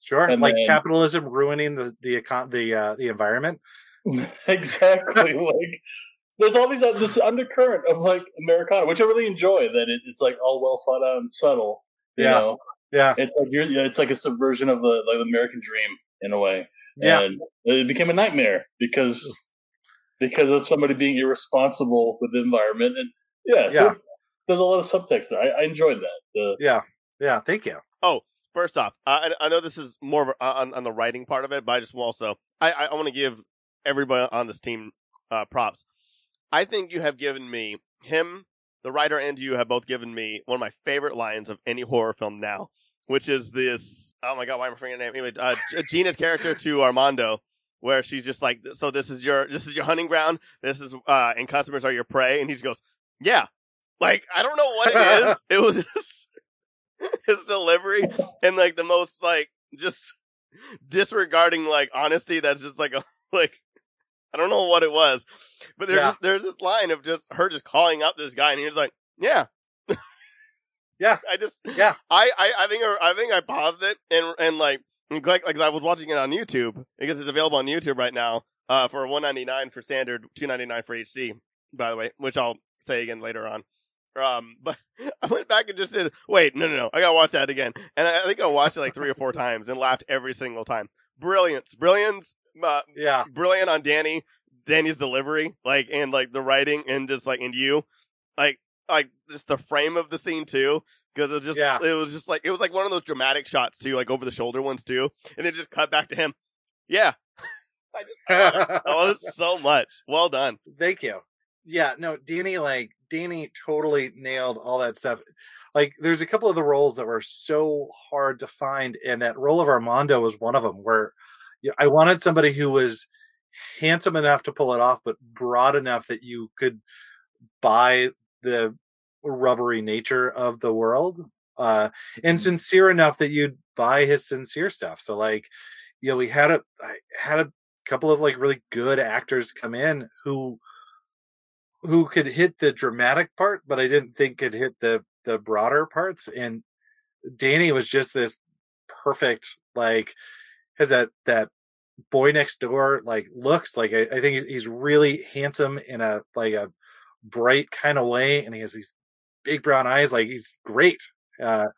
sure. and Like then- capitalism ruining the the econ- the uh, the environment. exactly. like there's all these uh, this undercurrent of like Americana, which I really enjoy. That it, it's like all well thought out and subtle. You Yeah. know, Yeah. It's like you're, it's like a subversion of the like the American dream in a way. Yeah. And it became a nightmare because because of somebody being irresponsible with the environment. And yeah, so Yeah. there's a lot of subtext there. I, I enjoyed that. The, Yeah. Yeah. Thank you. Oh, First off, uh, I, I know this is more of a, on, on the writing part of it, but I just will also I, I, I want to give everybody on this team uh, props. I think you have given me him, the writer, and you have both given me one of my favorite lines of any horror film now, which is this. Oh my god, why am I forgetting her name? Anyway, uh, G- Gina's character to Armando, where she's just like, "So this is your this is your hunting ground. This is uh, and customers are your prey." And he just goes, "Yeah." Like I don't know what it is. It was just his delivery and like the most like just disregarding like honesty. That's just like a like I don't know what it was, but there's Yeah. just, there's this line of just her just calling out this guy, and he was like, "Yeah." Yeah. I just Yeah. I, I, I think I think I paused it and and like like like I was watching it on YouTube. Because it's available on YouTube right now uh for 199 for standard 299 for HD by the way which I'll say again later on. Um but I went back and just said wait no no no I gotta watch that again. And I, I think I watched it like three or four times and laughed every single time. Brilliance brilliance uh, Yeah. brilliant on Danny, Danny's delivery, like and like the writing and just like and you, like like just the frame of the scene too, because it was just Yeah. it was just like it was like one of those dramatic shots too, like over the shoulder ones too, and then just cut back to him. Yeah, I just I love it. I love it so much. Well done. Thank you. Yeah, no, Danny, like Danny totally nailed all that stuff. Like there's a couple of the roles that were so hard to find, and that role of Armando was one of them where I wanted somebody who was handsome enough to pull it off, but broad enough that you could buy the rubbery nature of the world. Uh and sincere enough that you'd buy his sincere stuff. So like, you know, we had a I had a couple of like really good actors come in who who could hit the dramatic part, but I didn't think could hit the the broader parts. And Danny was just this perfect, like has that that boy next door like looks like I, I think he's- he's really handsome in a like a bright kind of way, and he has these big brown eyes. Like he's great. Uh,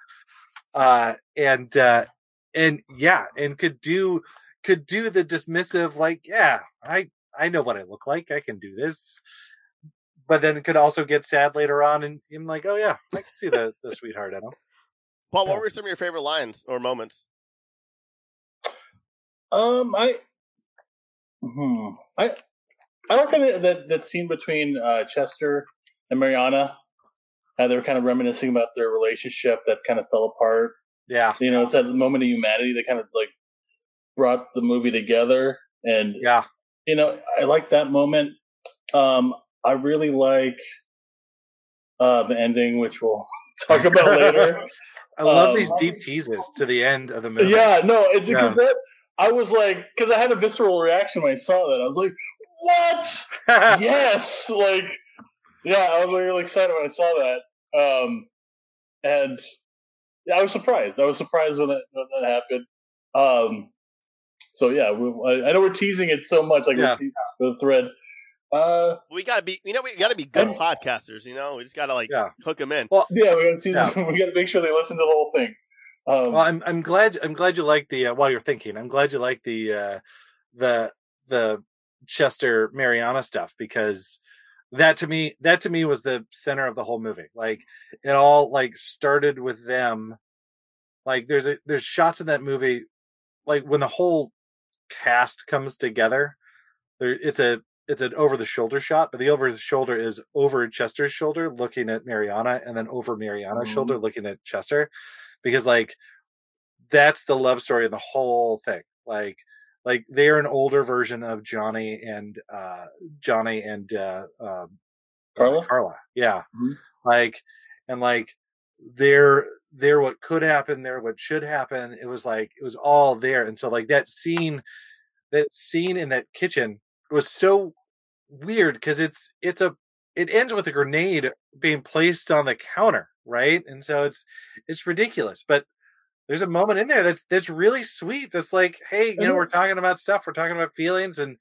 uh, and uh, and yeah, and could do could do the dismissive like yeah, I I know what I look like. I can do this but then could also get sad later on and I'm like, oh yeah, I can see the the sweetheart in him. Paul, what Yeah. were some of your favorite lines or moments? Um, I, hmm, I, I like that that, that scene between uh, Chester and Mariana. How they were kind of reminiscing about their relationship that kind of fell apart. Yeah, You know, it's that moment of humanity that kind of like brought the movie together. And yeah, you know, I like that moment. Um, I really like uh, the ending, which we'll talk about later. I love Um, these deep teases to the end of the movie. Yeah, no, it's Yeah. that I was like, because I had a visceral reaction when I saw that. I was like, "What? yes!" Like, yeah, I was really excited when I saw that. Um, and yeah, I was surprised. I was surprised when that when that happened. Um, so yeah, we, I, I know we're teasing it so much, like Yeah. with, the, with the thread. Uh, We gotta be, you know, we gotta be good podcasters. You know, we just gotta like Yeah. hook them in. yeah, we got to Yeah. we got to make sure they listen to the whole thing. Um, well, I'm I'm glad I'm glad you like the uh, while you're thinking. I'm glad you like the uh, the the Chester Mariana stuff because that to me that to me was the center of the whole movie. Like it all like started with them. Like there's a there's shots in that movie like when the whole cast comes together. There it's a it's an over the shoulder shot, but the over the shoulder is over Chester's shoulder looking at Mariana and then over Mariana's Mhm. shoulder looking at Chester because like that's the love story of the whole thing. Like like they're an older version of Johnny and uh Johnny and uh um Carla? Carla. Yeah. Mhm. Like and like they're they're what could happen, they're what should happen. It was like it was all there. And so like that scene that scene in that kitchen was so weird because it's it's a it ends with a grenade being placed on the counter, right? And so it's it's ridiculous. But there's a moment in there that's that's really sweet. That's like, hey, you know, we're talking about stuff, we're talking about feelings and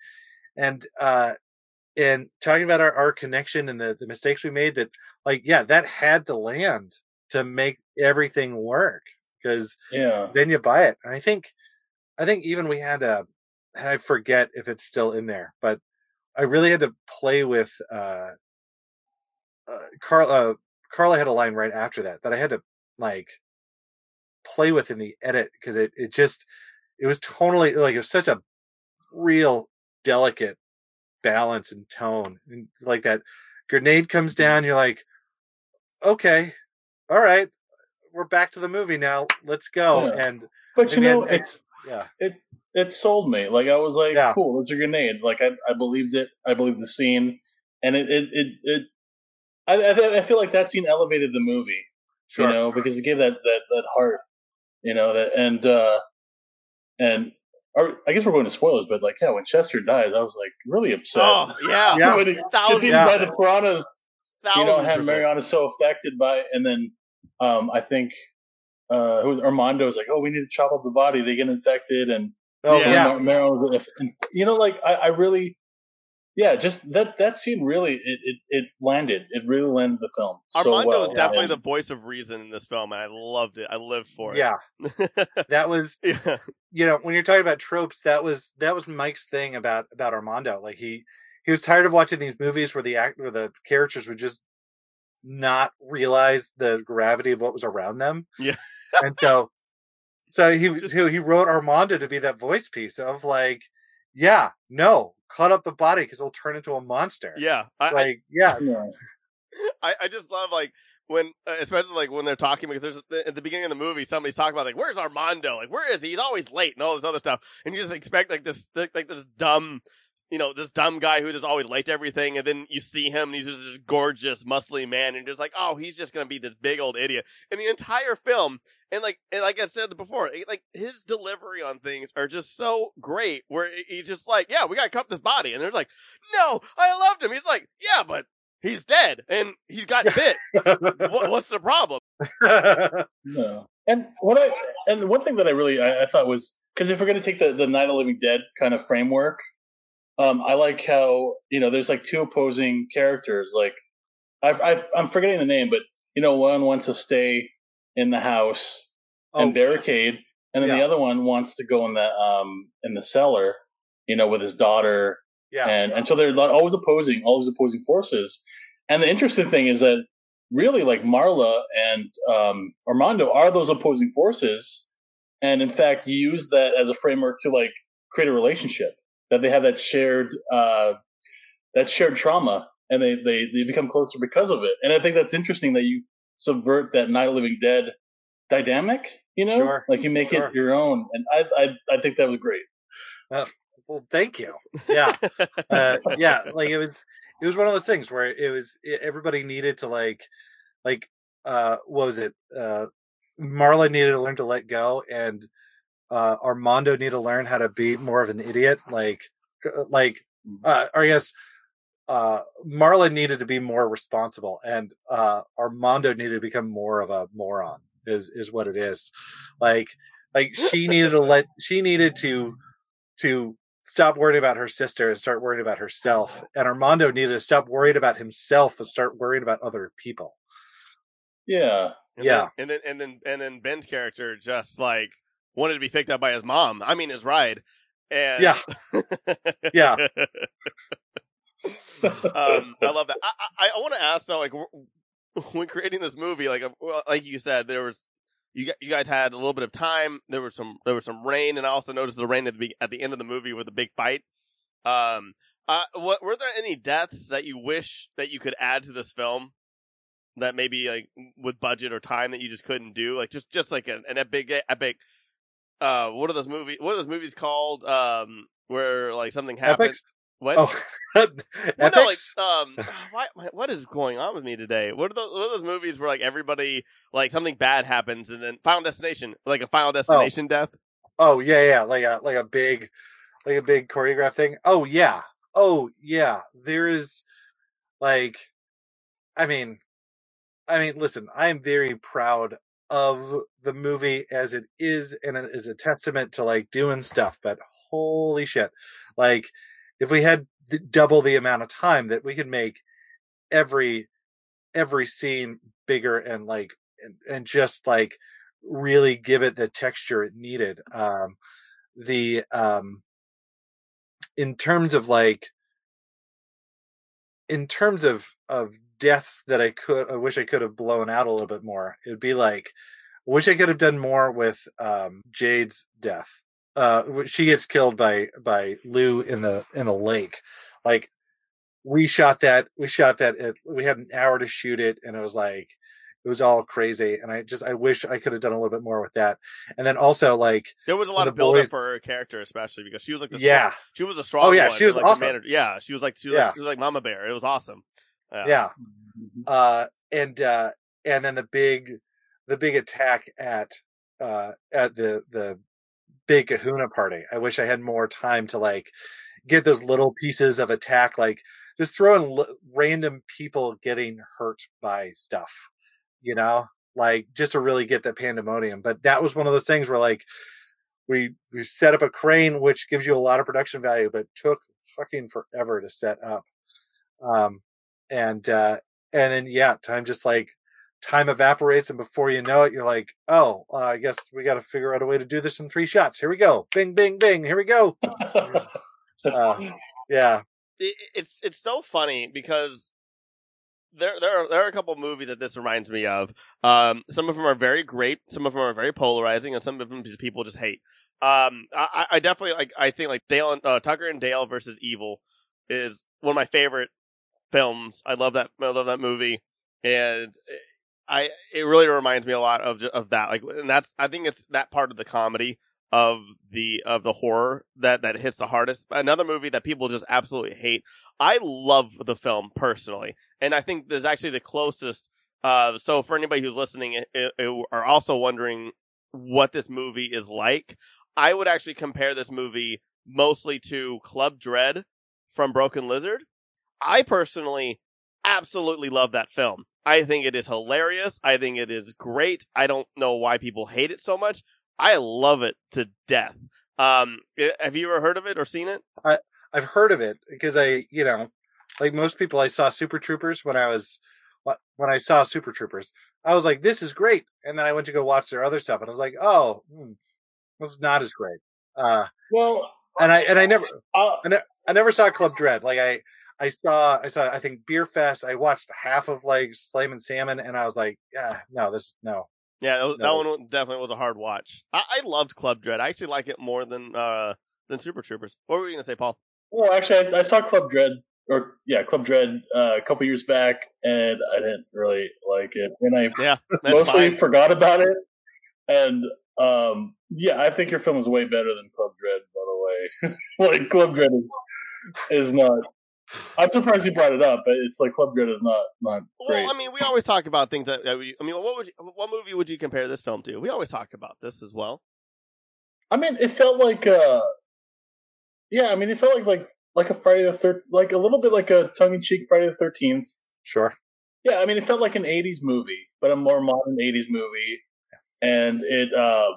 and uh and talking about our, our connection and the, the mistakes we made that like yeah, that had to land to make everything work. because Yeah. then you buy it. And I think, I think even we had a, and I forget if it's still in there, but I really had to play with, uh, uh, Carla, Carla had a line right after that that I had to like play with in the edit because it, it just, it was totally like, it was such a real delicate balance and tone and like that grenade comes mm-hmm. down. You're like, okay, all right, we're back to the movie now. Let's go. Yeah. And But you know, I- it's yeah, it it sold me. Like I was like, Yeah. cool, it's a grenade. Like I I believed it. I believed the scene, and it it it. it I, I I feel like that scene elevated the movie, sure. you know, because it gave that that that heart, you know, that and uh and I guess we're going to spoilers, but like yeah, when Chester dies, I was like really upset. Oh yeah, Yeah. When thousand he Yeah. by the piranhas, you know, thousand had. Mariana so affected by, and then um I think uh who was Armando was like, oh, we need to chop up the body. They get infected, and Oh Yeah. yeah. Mar- Mariana was, and, you know, like I, I really, yeah, just that that scene really it it, it landed. It really landed the film. so Armando well. is definitely And- the voice of reason in this film, and I loved it. I lived for it. Yeah, that was yeah. you know when you're talking about tropes, that was that was Mike's thing about about Armando. Like he he was tired of watching these movies where the act where the characters would just not realize the gravity of what was around them. Yeah. and so so he Just- he he wrote Armando to be that voice piece of like, yeah, no, cut up the body because it'll turn into a monster. Yeah. I, I like yeah, Yeah. I, I just love like when, uh, especially like when they're talking because there's at the beginning of the movie somebody's talking about like where's Armando like where is he he's always late and all this other stuff and you just expect like this like this dumb you know this dumb guy who's just always late to everything and then you see him and he's just this gorgeous muscly man and you're just like oh he's just gonna be this big old idiot and the entire film and like and like I said before like his delivery on things are just so great where he- he's just like yeah we gotta cut this body and they're like no I loved him he's like yeah but he's dead and he's got bit what, what's the problem? Yeah. And what I and the one thing that I really I, I thought was because if we're going to take the the Night of Living Dead kind of framework, um, I like how you know there's like two opposing characters. Like I've, I've I'm forgetting the name, but you know one wants to stay in the house and oh, barricade, and then the other one wants to go in the um in the cellar, you know, with his daughter. Yeah, and and so they're always opposing, always opposing forces. And the interesting thing is that really, like Marla and um, Armando are those opposing forces, and in fact, use that as a framework to like create a relationship that they have that shared uh, that shared trauma, and they they they become closer because of it. And I think that's interesting that you subvert that Night of Living Dead dynamic. You know, Sure, like you make sure. it your own, and I I I think that was great. well, thank you. Yeah, uh, yeah, like it was it was one of those things where it was it, everybody needed to like like uh what was it uh Marla needed to learn to let go and uh Armando needed to learn how to be more of an idiot like uh, like uh or I guess uh Marla needed to be more responsible and uh Armando needed to become more of a moron is is what it is like like she needed to let she needed to to stop worrying about her sister and start worrying about herself. And Armando needed to stop worrying about himself and start worrying about other people. Yeah, And Yeah. Then, and then and then and then Ben's character just like wanted to be picked up by his mom. I mean his ride. And Yeah. Yeah. um, I love that. I I, I want to ask though, like when creating this movie, like uh, like you said, there was you you guys had a little bit of time. There was some there was some rain, and I also noticed the rain at the at the end of the movie with the big fight. Um, uh, what were there any deaths that you wish that you could add to this film? That maybe like with budget or time that you just couldn't do, like just just like an, an epic epic. Uh, what are those movies? What are those movies called? Um, where like something happens. Epics? What? Oh, Well, no, like, um, why, what is going on with me today? What are, those, what are those movies where like everybody like something bad happens and then Final Destination, like a Final Destination death? Oh yeah, yeah, like a like a big like a big choreographed thing. Oh yeah. Oh yeah. There is like I mean I mean listen, I am very proud of the movie as it is and it is a testament to like doing stuff, but holy shit. Like if we had double the amount of time that we could make every every scene bigger and like and, and just like really give it the texture it needed. Um, the um, in terms of like in terms of of deaths that I could I wish I could have blown out a little bit more. It would be like I wish I could have done more with um, Jade's death. Uh, she gets killed by by Lou in the in the lake. Like we shot that we shot that at, we had an hour to shoot it and it was like it was all crazy and i just i wish i could have done a little bit more with that and then also like There was a lot of build boys- up for her character, especially because she was like the yeah strong, she was a strong. Oh, yeah, one, she was like, awesome. the manager. Yeah, she was like she was, Yeah. like, she was like Mama Bear. It was awesome. yeah uh and uh and then the big the big attack at uh at the the big kahuna party. I wish i had more time to like get those little pieces of attack like just throwing l- random people getting hurt by stuff you know? Like just to really get that pandemonium. But that was one of those things where like we we set up a crane which gives you a lot of production value but took fucking forever to set up. Um and uh and then yeah time just like time evaporates and before you know it you're like oh uh, i guess we got to figure out a way to do this in three shots here we go bing bing bing here we go uh, yeah it, it's it's so funny because there there are there are a couple movies that this reminds me of. Um, some of them are very great, some of them are very polarizing, and some of them just people just hate. Um, I, I- I definitely like. I think like Dale and uh, Tucker and Dale versus Evil is one of my favorite films. I love that. I love that movie, and I it really reminds me a lot of of that. Like, and that's I think it's that part of the comedy of the of the horror that that hits the hardest. Another movie that people just absolutely hate. I love the film personally, and I think there's actually the closest. Uh, so for anybody who's listening uh, uh, are also wondering what this movie is like, I would actually compare this movie mostly to Club Dread from Broken Lizard. I personally absolutely love that film. I think it is hilarious. I think it is great. I don't know why people hate it so much. I love it to death. Um, have you ever heard of it or seen it? I I've heard of it because I, you know, like most people, I saw Super Troopers when I was when I saw Super Troopers. I was like, "This is great," and then I went to go watch their other stuff, and I was like, "Oh, hmm, it's not as great." Uh, well, and I and I never uh, I never saw Club Dread. Like I I saw I saw I think Beerfest. I watched half of like Slammin' Salmon, and I was like, "Yeah, no, this no." Yeah, that, was- that one definitely was a hard watch. I, I loved Club Dread. I actually like it more than uh than Super Troopers. What were you gonna say, Paul? well, actually, I, I saw Club Dread, or yeah, Club Dread uh, a couple years back, and I didn't really like it, and I Yeah, mostly fine. forgot about it. And um, yeah, I think your film is way better than Club Dread. By the way, like Club Dread is is not. I'm surprised you brought it up, but it's like Club Dread is not not great. Well, I mean, we always talk about things that, that we. I mean, what would you, what movie would you compare this film to? We always talk about this as well. I mean, it felt like uh yeah, I mean, it felt like like like a Friday the third, like a little bit like a tongue in cheek Friday the Thirteenth. Sure. Yeah, I mean, it felt like an '80s movie, but a more modern '80s movie, and it. Uh,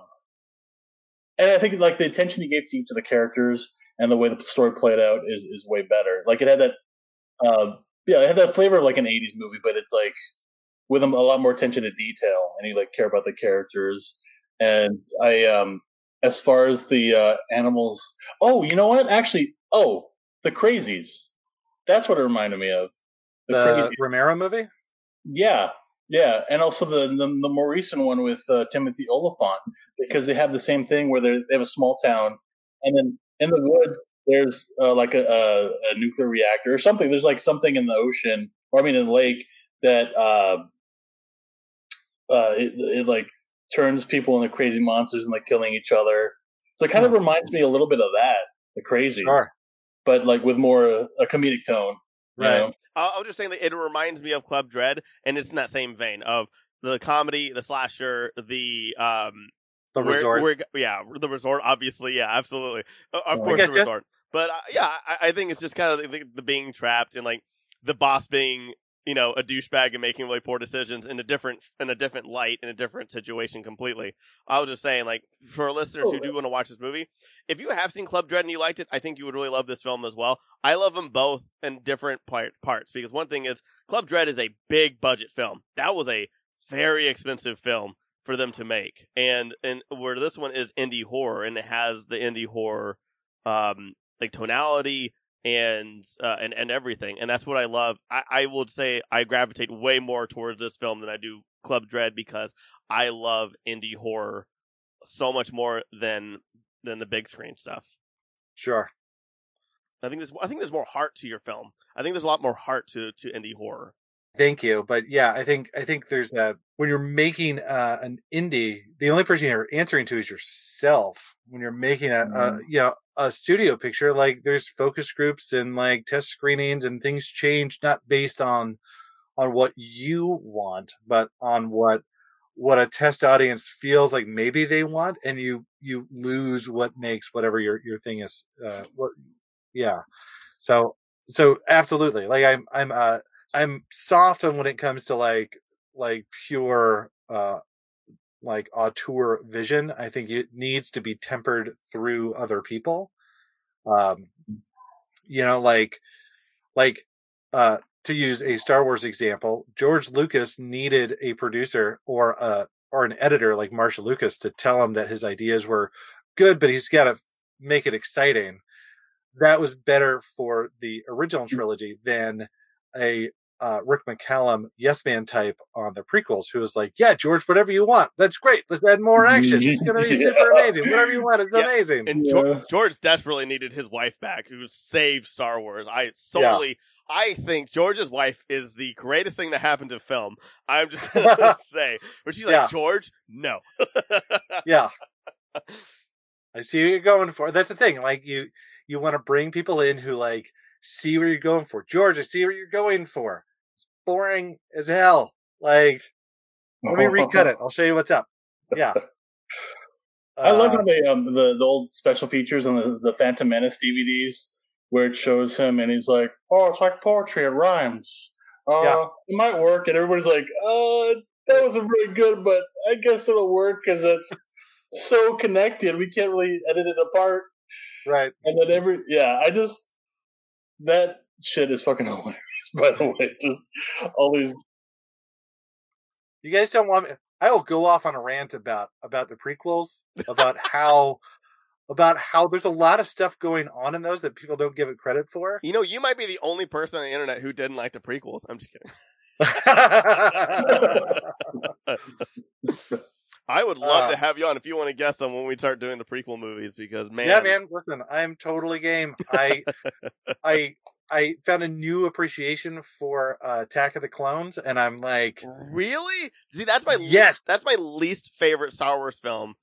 and I think like the attention he gave to each of the characters and the way the story played out is is way better. Like it had that, uh, yeah, it had that flavor of like an '80s movie, but it's like with a lot more attention to detail, and you like care about the characters. And I, um, as far as the uh, animals, oh, you know what? Actually, oh, the Crazies. That's what it reminded me of. The, The Crazies. Romero movie. Yeah, yeah, and also the the, the more recent one with uh, Timothy Olyphant because they have the same thing where they they have a small town, and then in the woods there's uh, like a, a, a nuclear reactor or something. There's like something in the ocean, or I mean in the lake that uh, uh, it, it like turns people into crazy monsters and like killing each other. So it kind of reminds me a little bit of that, the crazy, Sure. but like with more uh, a comedic tone. Right. know? I, I was just saying that it reminds me of Club Dread, and it's in that same vein of the comedy, the slasher, the um, The where- resort. where- yeah, the resort. Obviously, yeah, absolutely, Uh, of I course, the resort. But uh, yeah, I, I think it's just kind of the, the being trapped and like the boss being, you know, a douchebag and making really poor decisions in a different in a different light in a different situation completely. I was just saying, like, for listeners who do want to watch this movie, if you have seen Club Dread and you liked it, I think you would really love this film as well. I love them both in different part, parts because one thing is Club Dread is a big budget film. That was a very expensive film for them to make, and and where this one is indie horror, and it has the indie horror, um, like tonality and uh, and and everything, and that's what I love. I, I would say I gravitate way more towards this film than I do Club Dread because I love indie horror so much more than than the big screen stuff. Sure. I think there's I think there's more heart to your film. I think there's a lot more heart to to indie horror. Thank you, but yeah, I think I think there's a when you're making uh, an indie, the only person you're answering to is yourself. When you're making a, a Mhm. you know a studio picture, like there's focus groups and like test screenings and things change not based on on what you want, but on what what a test audience feels like maybe they want, and you you lose what makes whatever your your thing is. Uh, what yeah, so so absolutely, like I'm I'm uh I'm soft on when it comes to like like pure uh like auteur vision. I think it needs to be tempered through other people. Um you know like like uh to use a Star Wars example, George Lucas needed a producer or a or an editor like Marcia Lucas to tell him that his ideas were good, but he's got to make it exciting. That was better for the original trilogy than a uh, Rick McCallum yes man type on the prequels who was like, yeah, George, whatever you want. That's great. Let's add more action. It's going to be super amazing. Whatever you want. It's Yeah. amazing. And Yeah. George, George desperately needed his wife back, who saved Star Wars. I solely, I think George's wife is the greatest thing that happened to film. I'm just gonna say, but she's like, George, no. yeah. I see what you're going for. That's the thing. Like you, you want to bring people in who like see where you're going for. George, I see what you're going for. Boring as hell. Like, let me recut it. I'll show you what's up. Yeah. I love how they um the, the old special features on the, the Phantom Menace DVDs where it shows him and he's like, Oh, it's like poetry, it rhymes. Uh Yeah. it might work and everybody's like, uh that wasn't really good, but I guess it'll work because it's so connected. We can't really edit it apart. right. And then every yeah, I just that shit is fucking hilarious, by the way. Just all these You guys don't want me. I will go off on a rant about about the prequels, about how about how there's a lot of stuff going on in those that people don't give it credit for. You know, you might be the only person on the internet who didn't like the prequels. I'm just kidding. I would love Uh, to have you on if you want to guess them when we start doing the prequel movies because man, yeah, man. Listen, I'm totally game. I I I found a new appreciation for uh, Attack of the Clones, and I'm like, really? See, that's my Yes. least, that's my least favorite Star Wars film.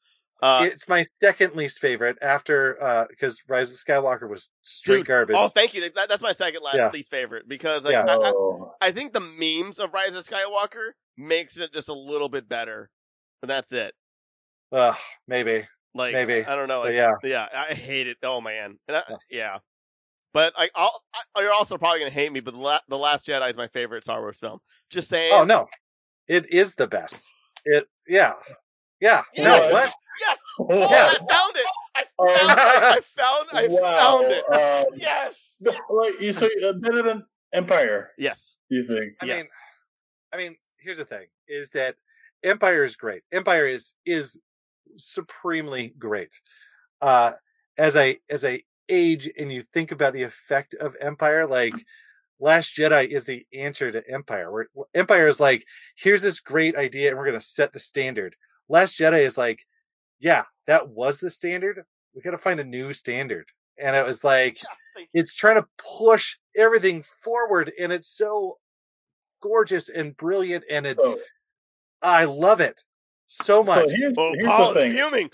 Uh, it's my second least favorite after because Rise of Skywalker was straight Dude, garbage. oh, thank you. That, that's my second last Yeah. least favorite because like, Yeah. I, I, oh, I think the memes of Rise of Skywalker makes it just a little bit better, and that's it. Ugh, maybe, Like, Maybe. I don't know. Like, yeah, Yeah, I hate it. Oh man, and I, Yeah. yeah. But I, I'll, I, you're also probably gonna hate me. But the, La- the Last Jedi is my favorite Star Wars film. Just saying. Oh no, it is the best. It yeah, yeah. Yes! No, what? Yes. Oh, Yeah. I found it. I Oh, found. I found. I wow. found it. Um, Yes. like you so uh, better than Empire, Yes. You think? I yes. mean, I mean, here's the thing: is that Empire is great. Empire is is supremely great. Uh, as I as I age and you think about the effect of Empire, like Last Jedi is the answer to Empire. Where Empire is like, here's this great idea, and we're going to set the standard. Last Jedi is like, yeah, that was the standard. We got to find a new standard, and it was like it's trying to push everything forward and it's so gorgeous and brilliant and it's So, i love it so so much here's, Oh, here's Paul the is fuming.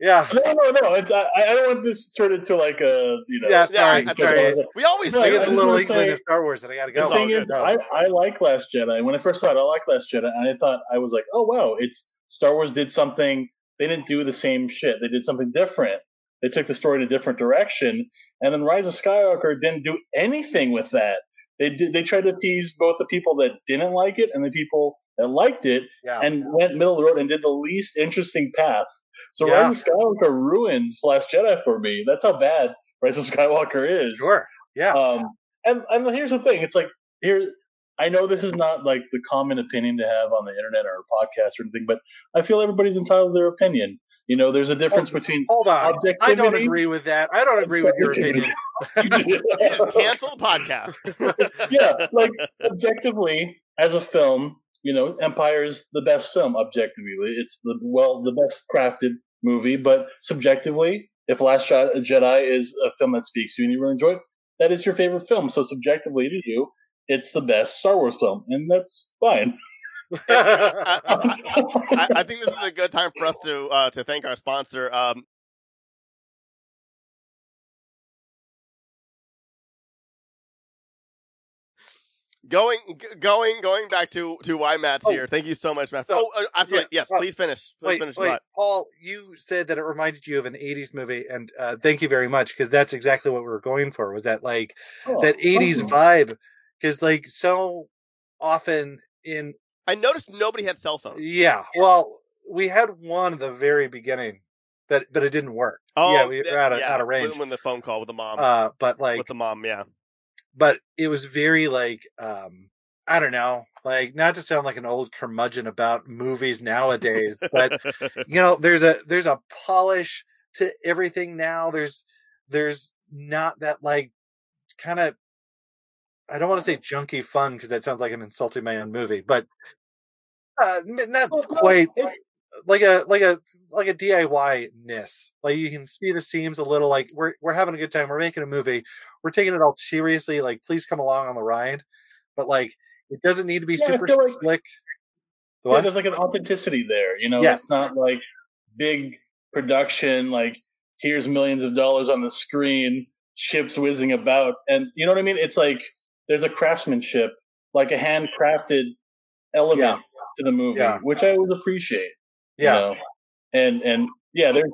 Yeah No, no, no. It's I, I don't want this to turn into like a you know. Yeah, Yeah, sorry, I'm sorry. sorry. We always No, i do get I the little wanna inkling of star wars and i gotta go all thing good. is, No. I, I like Last Jedi. When I first saw it, I liked Last Jedi, and I thought I was like, oh wow, it's Star Wars did something. They didn't do the same shit. They did something different. They took the story in a different direction. And then Rise of Skywalker didn't do anything with that. They did. They tried to appease both the people that didn't like it and the people that liked it, yeah and went middle of the road and did the least interesting path. So Yeah. Rise of Skywalker ruins Last Jedi for me. That's how bad Rise of Skywalker is. sure yeah Um, and and here's the thing: it's like here I know this is not like the common opinion to have on the internet or a podcast or anything, but I feel everybody's entitled to their opinion. You know, there's a difference between Hold on. I don't agree with that. I don't agree with your opinion. You just, you just cancel the podcast. yeah, like objectively as a film, you know, Empire is the best film. Objectively, it's the well, the best crafted movie. But subjectively, if Last Jedi is a film that speaks to you and you really enjoy it, that is your favorite film. So subjectively to you, it's the best Star Wars film, and that's fine. I, I, I think this is a good time for us to uh, to thank our sponsor. Um, going, g- going, going back to to why Matt's Oh. here. Thank you so much, Matt. So- oh, uh, absolutely. yeah, yes, uh, please finish. Please wait, finish wait. Paul, you said that it reminded you of an '80s movie, and uh, thank you very much because that's exactly what we were going for. Was that like Oh, that '80s vibe? Because like so often in I noticed nobody had cell phones. yeah, well, we had one at the very beginning, but but it didn't work. Oh, yeah, we were th- out of yeah, out of range. When, the phone call with the mom, Uh, but like, with the mom, yeah. But it was very like um I don't know, like not to sound like an old curmudgeon about movies nowadays, but you know there's a there's a polish to everything now. There's there's not that like kind of i don't want to say junky fun because that sounds like i'm insulting my own movie but uh not Well, quite it- like a like a like a diy ness like you can see the seams a little like we're we're having a good time we're making a movie we're taking it all seriously like please come along on the ride but like it doesn't need to be Yeah, super like- slick The Yeah, there's like an authenticity there. You know, Yes. it's not like big production, like here's millions of dollars on the screen, ships whizzing about, and you know what I mean. It's like there's a craftsmanship, like a handcrafted element Yeah. to the movie, Yeah. which I always appreciate. You yeah know? and and yeah, there's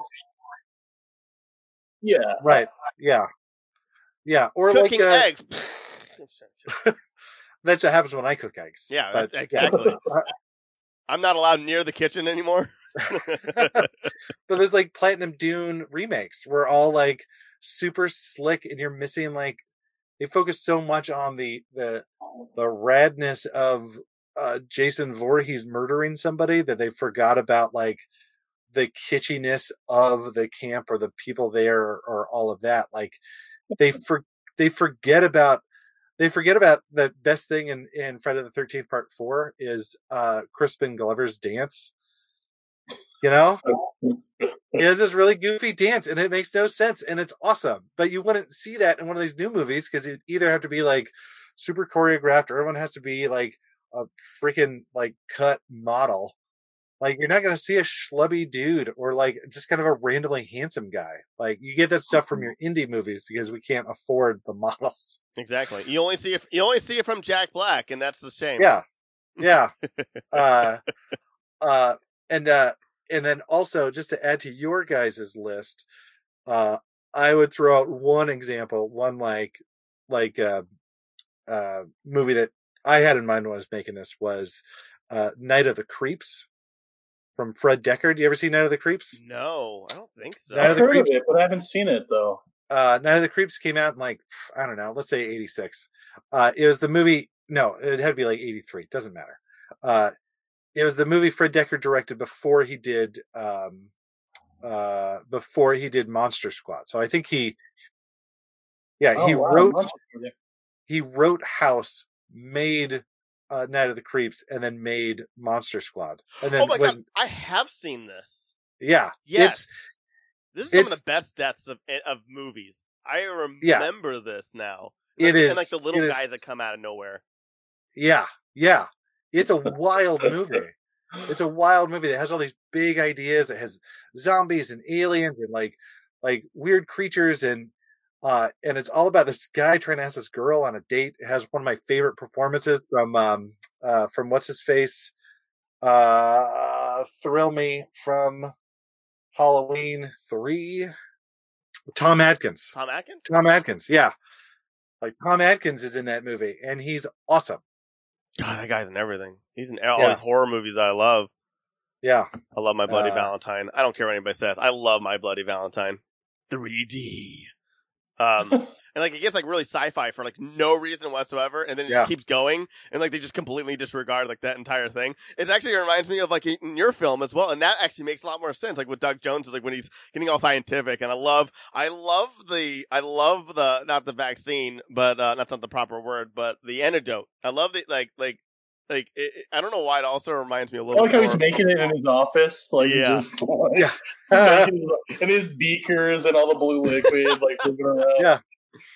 yeah, right yeah yeah or Cooking like uh, eggs. that's what happens when i cook eggs Yeah, But- that's exactly. I'm not allowed near the kitchen anymore. but there's like platinum dune remakes where all like super slick and you're missing like they focus so much on the the the radness of uh jason Voorhees murdering somebody that they forgot about like the kitschiness of the camp or the people there or, or all of that like they for they forget about they forget about the best thing in in Friday the 13th part 4 is uh Crispin Glover's dance. You know? He has this really goofy dance and it makes no sense and it's awesome but you wouldn't see that in one of these new movies because it either have to be like super choreographed or everyone has to be like a freaking like cut model like you're not going to see a schlubby dude or like just kind of a randomly handsome guy like you get that stuff from your indie movies because we can't afford the models exactly. You only see it. You only see it from Jack Black, and that's the shame. yeah yeah uh uh and uh and then also just to add to your guys' list uh i would throw out one example one like like uh uh movie that i had in mind when i was making this was uh night of the creeps from fred dekker do you ever see night of the creeps No, I don't think so. Night I've of the heard of Creeps- it, but I haven't seen it though. uh night of the creeps came out in like i don't know let's say 86 uh it was the movie no it had to be like 83 doesn't matter uh it was the movie fred dekker directed before he did um uh before he did monster squad so i think he yeah he Oh, wow. wrote he wrote house made uh night of the creeps and then made monster squad and then oh my when, god, I have seen this. yeah Yes, this is some of the best deaths of eh, of movies. I Yeah. remember this now. It and, is- and like the little it is- guys that come out of nowhere. Yeah, yeah. It's a wild movie. It's a wild movie that has all these big ideas. It has zombies and aliens and like like weird creatures and uh and it's all about this guy trying to ask this girl on a date. It has one of my favorite performances from um uh from what's his face uh thrill me from Halloween 3 Tom Atkins. Tom Atkins. Tom Atkins, yeah. Like Tom Atkins is in that movie and he's awesome. God, that guy's in everything. He's in all Yeah. these horror movies I love. Yeah. I love my Bloody Uh, Valentine. I don't care what anybody says. I love my Bloody Valentine. 3D. Um, and like it gets like really sci-fi for like no reason whatsoever, and then it Yeah. just keeps going, and like they just completely disregard like that entire thing. It actually reminds me of like in your film as well, and that actually makes a lot more sense. Like with Doug Jones is like when he's getting all scientific, and I love, I love the, I love the not the vaccine, but uh, that's not the proper word, but the antidote. I love the like like. Like it, it- I don't know why it also reminds me a I little. like how more- he's making it in his office, like Yeah. just like, Yeah. and his beakers and all the blue liquid like moving around. Yeah.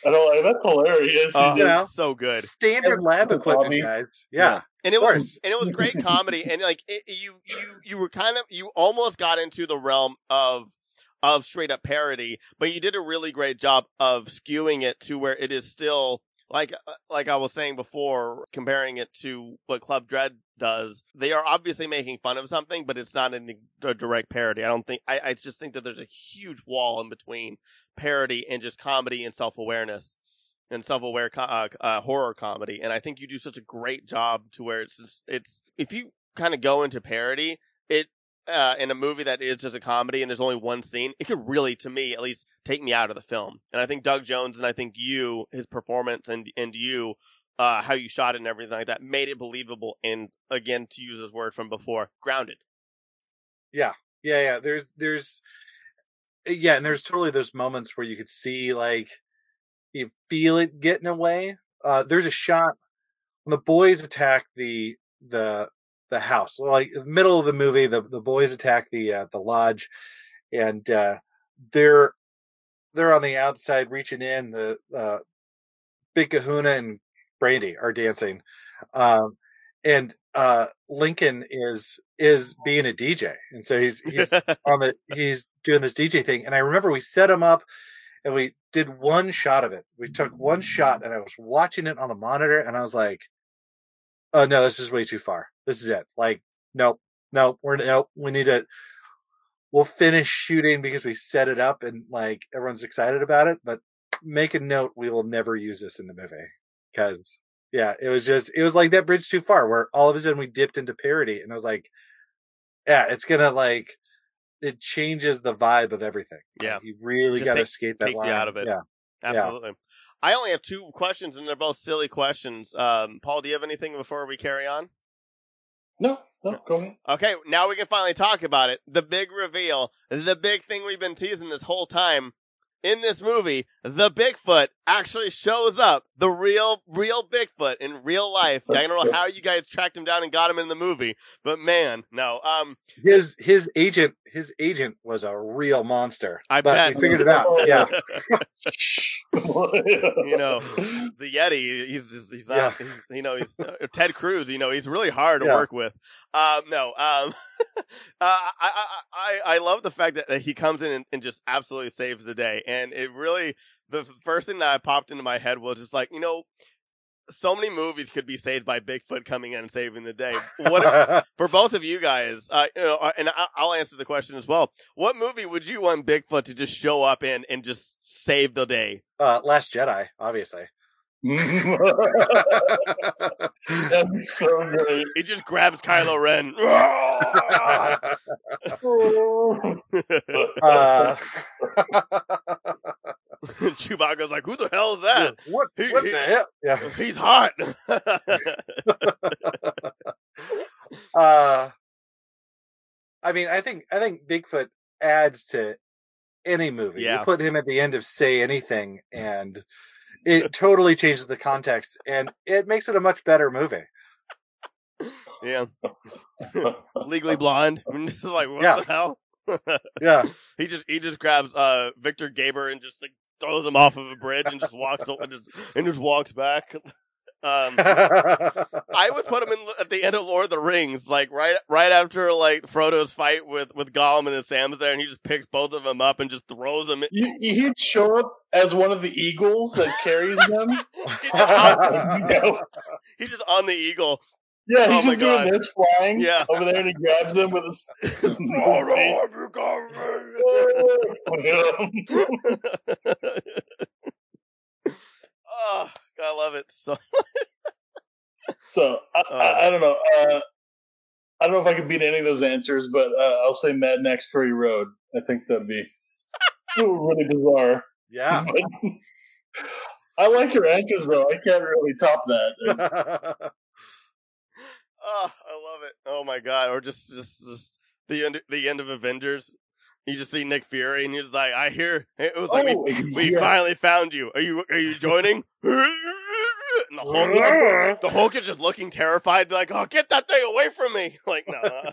I don't like that's hilarious. He Oh, You know. so good. Standard lab equipment, guys. Yeah. and it was course. and it was great comedy and like it, you you you were kind of you almost got into the realm of of straight up parody but you did a really great job of skewing it to where it is still like uh, like I was saying before comparing it to what Club Dread does they are obviously making fun of something but it's not in a direct parody. I don't think I, I just think that there's a huge wall in between parody and just comedy and self-awareness and self-aware co- uh, uh, horror comedy, and I think you do such a great job to where it's just, it's if you kind of go into parody it uh, in a movie that is just a comedy and there's only one scene, it could really, to me at least, take me out of the film. And I think Doug Jones and I think you, his performance and and you, uh, how you shot it and everything like that, made it believable. And again, to use his word from before, grounded. Yeah, yeah. Yeah. There's, there's, yeah, and there's totally those moments where you could see like you feel it getting away. Uh, there's a shot when the boys attack the the the house, like middle of the movie. The the boys attack the uh, the lodge, and uh, they're they're on the outside reaching in. The uh, Big Kahuna and Brandy are dancing, um, and uh, Lincoln is is being a DJ, and so he's he's on the he's doing this DJ thing. And I remember we set him up and we did one shot of it. We took one shot and I was watching it on the monitor and I was like, Oh no, this is way too far. This is it. Like, nope, nope, we're nope, we need to we'll finish shooting because we set it up and like everyone's excited about it, but make a note we will never use this in the movie. Cause yeah, it was just it was like that bridge too far where all of a sudden we dipped into parody and I was like, Yeah, it's gonna like it changes the vibe of everything. Yeah. You really got to skate that takes you out of it. Yeah, Absolutely. I only have two questions, and they're both silly questions. Um, Paul, do you have anything before we carry on? no, no, go ahead. Okay, now we can finally talk about it. The big reveal, the big thing we've been teasing this whole time. In this movie, the Bigfoot actually shows up. The real, real Bigfoot in real life. I don't know how you guys tracked him down and got him in the movie, but man, no. Um, his his agent his agent was a real monster. I but bet. we figured it out. Yeah, you know, the Yeti. He's he's, he's not. Yeah. He's you know he's uh, Ted Cruz. You know he's really hard to Yeah. work with. Um, no. Um, uh, I, I I I love the fact that, that he comes in and, and just absolutely saves the day. And it really the first thing that popped into my head was just like you know. So many movies could be saved by Bigfoot coming in and saving the day. What for both of you guys? Uh, you know, uh, and I- I'll answer the question as well. What movie would you want Bigfoot to just show up in and just save the day? uh, Last Jedi, obviously. That's so great. He just grabs Kylo Ren. uh, Chewbacca's like, "Who the hell is that? what He- what he- the hell? Yeah. He's hot." Uh, I mean, I think I think Bigfoot adds to any movie. Yeah. You put him at the end of Say Anything, and it totally changes the context, and it makes it a much better movie. yeah, Legally Blonde. I'm just like, what Yeah. the hell? Yeah, he just he just grabs uh Victor Garber and just like throws him off of a bridge and just walks and just and just walks back. Um, I would put him in at the end of Lord of the Rings, like right right after like Frodo's fight with with Gollum and Sam's there, and he just picks both of them up and just throws them. In. You, he'd show up as one of the eagles that carries them. He's just, on, he's just on the eagle. Yeah, Oh he's my just doing God. this flying Yeah. over there and he grabs them with his. Frodo, have you got me? oh, I love it so. So I, Uh. I, I don't know. Uh, I don't know if I could beat any of those answers, but uh, I'll say Mad Max Fury Road. I think that'd be really bizarre. yeah. I like your answers, though. I can't really top that. Oh, I love it. Oh my god. Or just just just the end the end of Avengers. You just see Nick Fury and he's like, I hear it was like Oh, we, we finally found you. Are you are you joining? And the Hulk, the Hulk is just looking terrified, be like, "Oh, get that thing away from me!" Like, no,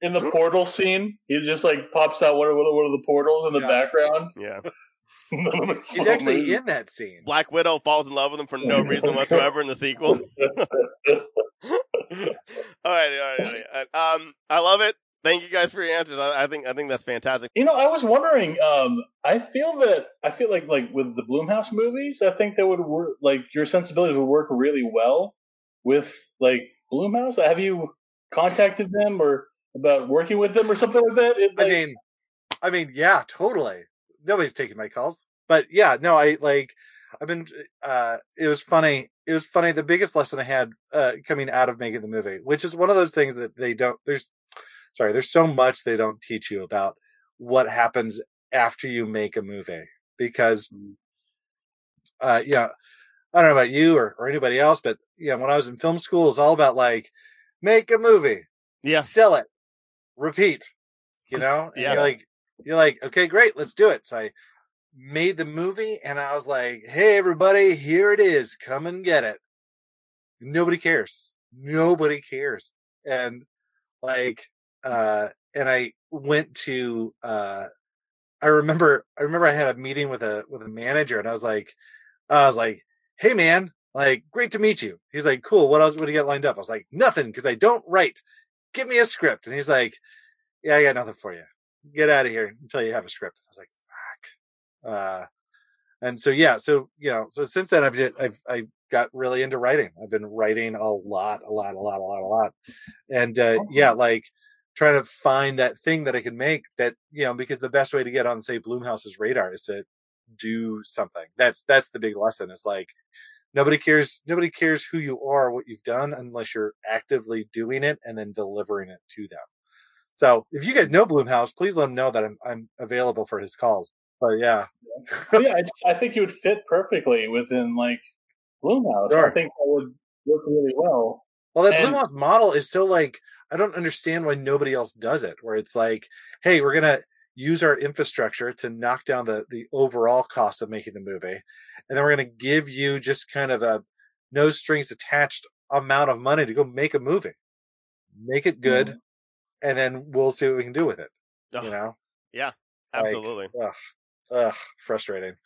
In the portal scene, he just like pops out one of, one of the portals in the Yeah. background. yeah. It's He's actually amazing. in that scene. Black Widow falls in love with him for no reason whatsoever in the sequel. all right, all right, all right. Um, I love it. Thank you guys for your answers. I, I think I think that's fantastic. You know, I was wondering. Um, I feel that I feel like like with the Blumhouse movies, I think that would work. Like your sensibility would work really well with like Blumhouse. Have you contacted them or about working with them or something like that? It, I mean, I mean, yeah, totally. Nobody's taking my calls, but yeah, no, I like. I've been. Uh, it was funny. It was funny. The biggest lesson I had uh, coming out of making the movie, which is one of those things that they don't. There's, sorry, there's so much they don't teach you about what happens after you make a movie because, uh, yeah, I don't know about you or, or anybody else, but yeah, when I was in film school, it's all about like make a movie, Yeah, sell it, repeat. You know, and Yeah. you're like, you're like, okay, great, let's do it. So I made the movie, and I was like, hey, everybody, here it is, come and get it. Nobody cares. Nobody cares. And like, uh, and I went to, uh, I remember, I remember I had a meeting with a with a manager, and I was like, I was like, hey, man, like, great to meet you. He's like, cool. What else? What do you got lined up? I was like, nothing, because I don't write. Give me a script. And he's like, yeah, I got nothing for you. Get out of here until you have a script. I was like, fuck. Uh, and so yeah, so you know, so since then I've did, I've I got really into writing. I've been writing a lot, a lot, a lot, a lot, a lot, and uh, yeah, like trying to find that thing that I can make that you know because the best way to get on say Blumhouse's radar is to do something. That's that's the big lesson. Is like nobody cares. Nobody cares who you are, what you've done, unless you're actively doing it and then delivering it to them. So if you guys know Blumhouse, please let him know that I'm I'm available for his calls. But yeah, yeah, I, just, I think you would fit perfectly within like Blumhouse. Sure. I think that would work really well. Well, that And- Blumhouse model is so like I don't understand why nobody else does it. Where it's like, hey, we're gonna use our infrastructure to knock down the the overall cost of making the movie, and then we're gonna give you just kind of a no strings attached amount of money to go make a movie, make it good, Mhm. and then we'll see what we can do with it. Ugh, You know, Yeah, absolutely. ugh, ugh, frustrating.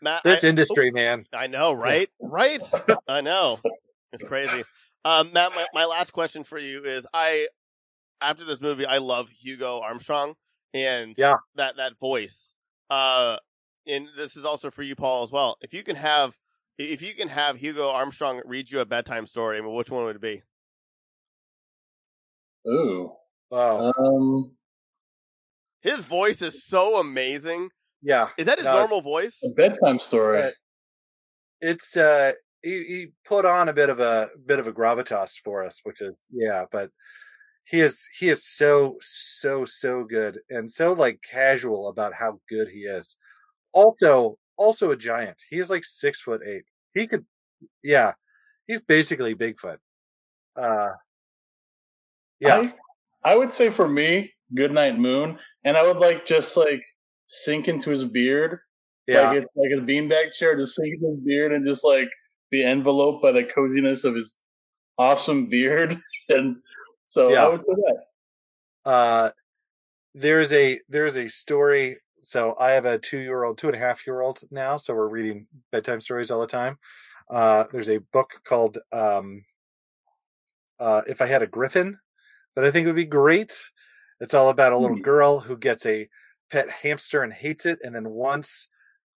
Matt, This I, industry, man. I know, right? Right? I know. It's crazy. Um, Matt, my, my last question for you is: I, after this movie, I love Hugo Armstrong and Yeah. that that voice. Uh, and this is also for you, Paul, as well. If you can have, if you can have Hugo Armstrong read you a bedtime story, I mean, which one would it be? Ooh. Wow. Um, His voice is so amazing. yeah. Is that his No, normal voice? a bedtime story. Right. it's uh he, he put on a bit of a bit of a gravitas for us which is yeah but he is he is so so so good and so like casual about how good he is. Also also a giant. He is like six foot eight. He could yeah he's basically bigfoot. Uh yeah. I, I would say for me, Goodnight Moon, and I would like just like sink into his beard, yeah. like it's like a beanbag chair, just sink into his beard and just like be enveloped by the coziness of his awesome beard, and so Yeah. I would say that. uh there's a there's a story so i have a two year old two and a half year old now so we're reading bedtime stories all the time uh there's a book called um uh if i had a griffin that i think would be great it's all about a little Hmm. girl who gets a pet hamster and hates it and then once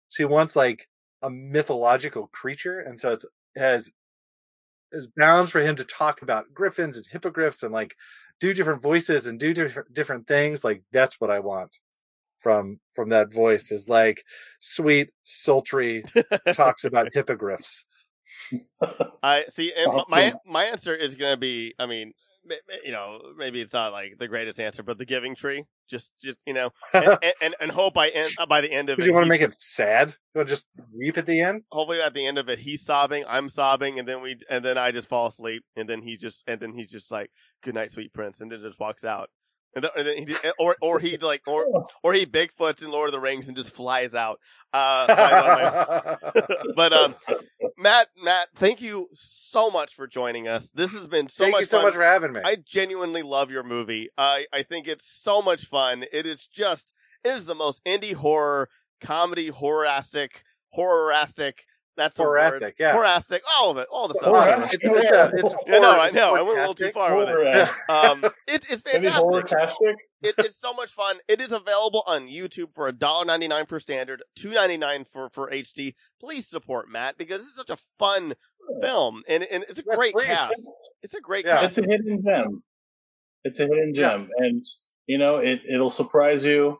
she wants like a mythological creature and so it's it has is bounds for him to talk about griffins and hippogriffs and like do different voices and do different different things like that's what i want from from that voice is like sweet sultry talks about hippogriffs I see. And my my answer is going to be. I mean, ma- ma- you know, maybe it's not like the greatest answer, but the Giving Tree. Just, just you know, and, and, and, hope by end by the end of it, you want to make it sad? You want to just weep at the end? hopefully at the end of it he's sobbing i'm sobbing and then we and then i just fall asleep and then he's just and then he's just like good night sweet prince and then just walks out and then, and then he just, or or he like or or he bigfoots in lord of the rings and just flies out uh but um matt matt thank you so much for joining us this has been so Thank much you so fun. much for having me. I genuinely love your movie. I I think it's so much fun. It is just it is the most indie horror comedy horrorastic horrorastic. That's the word. Yeah. Horrastic. All of it. All the stuff. Horrastic. It's, it's, a- it's Yeah, no, I it's know. I went a little too far with it. Um, it, it's fantastic. tastic. It, it's so much fun. It is available on YouTube for $1.99 for standard, $2.99 for, for HD. Please support Matt because it's such a fun film and, and it's a Yes, great please. cast. It's a great Yeah. cast. It's a hidden gem. It's a hidden gem, and you know it. It'll surprise you,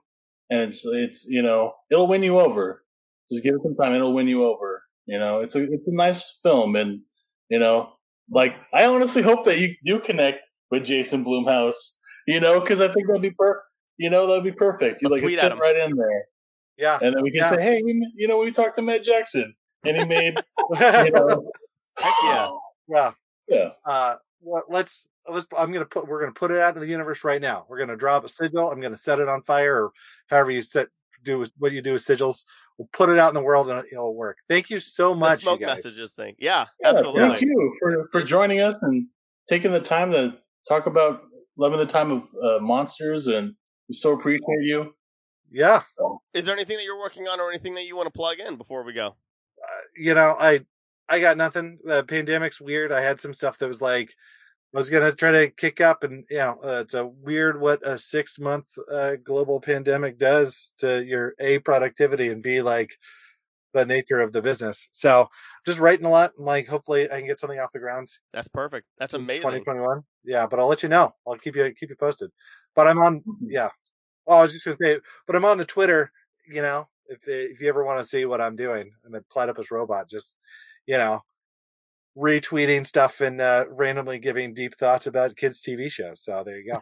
and it's it's you know it'll win you over. Just give it some time; it'll win you over. You know, it's a it's a nice film, and you know, like I honestly hope that you do connect with Jason Blumhouse. You know, because I think that'd be per. You know, that'd be perfect. He's Let's like tweet fit at him. right in there, Yeah. and then we can Yeah. say, "Hey, you know, we talked to Matt Jackson, and he made you know, Heck yeah. yeah. yeah." Uh, let's let's. I'm gonna put. We're gonna put it out in the universe right now. We're gonna drop a sigil. I'm gonna set it on fire, or however you set do with- what you do with sigils. We'll put it out in the world, and it'll work. Thank you so The much, smoke you guys. messages thing. Yeah, Yeah, absolutely. Thank you for, for joining us and taking the time to talk about love in the time of uh, monsters, and we so appreciate you. Yeah. Is there anything that you're working on or anything that you want to plug in before we go? uh, you know, I I got nothing. The pandemic's weird. I had some stuff that was like I was gonna try to kick up, and you know, uh, it's a weird what a six month uh, global pandemic does to your a productivity and b like the nature of the business. So just writing a lot, and like hopefully I can get something off the ground. That's perfect. That's amazing. 2021. Yeah, but I'll let you know. I'll keep you keep you posted. But I'm on. Yeah. Oh, I was just gonna say, but I'm on the Twitter. You know, if if you ever want to see what I'm doing, I'm a platypus robot. Just you know, retweeting stuff and uh, randomly giving deep thoughts about kids' TV shows. So there you go.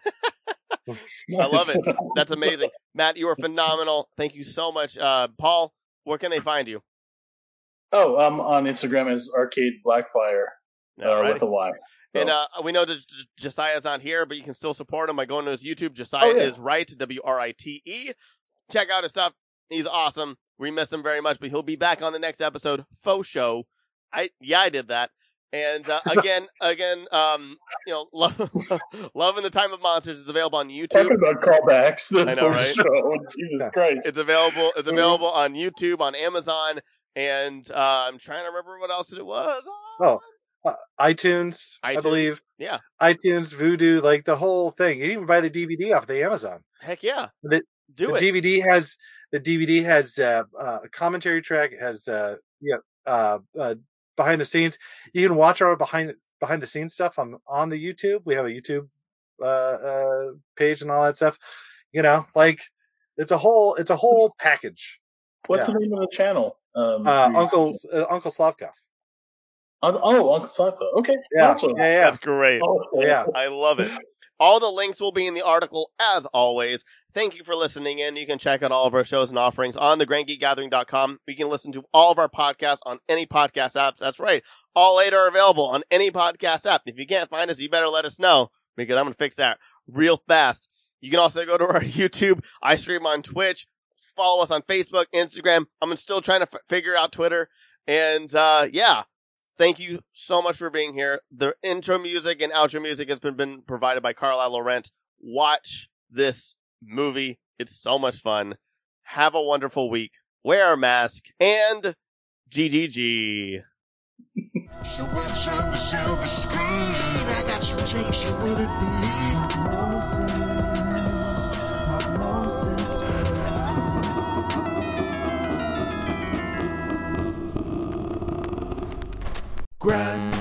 I love it. That's amazing. Matt, you are phenomenal. Thank you so much. Uh, Paul, where can they find you? Oh, I'm on Instagram as Arcade Blackfire uh, Alrighty. with a Y. So- And uh, we know that J- Josiah's not here, but you can still support him by going to his YouTube. Josiah Oh, yeah. is right, W R I T E. Check out his stuff. He's awesome. We miss him very much, but he'll be back on the next episode. Faux show. I yeah, I did that. And uh, again, again, um, you know, love, love in the time of monsters is available on YouTube. Talking about callbacks, the I know, right? show. Jesus Christ! It's available. It's Mhm. available on YouTube, on Amazon, and uh, I'm trying to remember what else it was. Oh, uh, iTunes, I believe. Yeah. iTunes, Vudu, like the whole thing. You can even buy the DVD off the Amazon. Heck yeah. The- Do the it. DVD has the DVD has uh, uh, a commentary track. Has uh, yeah uh, uh, behind the scenes. You can watch our behind behind the scenes stuff on on the YouTube. We have a YouTube uh, uh, page and all that stuff. You know, like it's a whole it's a whole package. What's yeah. the name of the channel? Um, Uh, Uncle uh, Uncle Slavkov. Oh, Uncle Safa. Okay, Yeah, awesome. yeah, yeah. That's great. Oh, Yeah. I love it. All the links will be in the article as always. Thank you for listening in. You can check out all of our shows and offerings on thegrandgeekgathering.com. You can listen to all of our podcasts on any podcast apps. That's right. All eight are available on any podcast app. If you can't find us, you better let us know because I'm going to fix that real fast. You can also go to our YouTube. I stream on Twitch. Follow us on Facebook, Instagram. I'm still trying to f- figure out Twitter. And, uh, yeah. Thank you so much for being here. The intro music and outro music has been, been provided by Carlisle Laurent. Watch this movie. It's so much fun. Have a wonderful week. Wear a mask and GGG. So what's on the silver screen? I got Grand.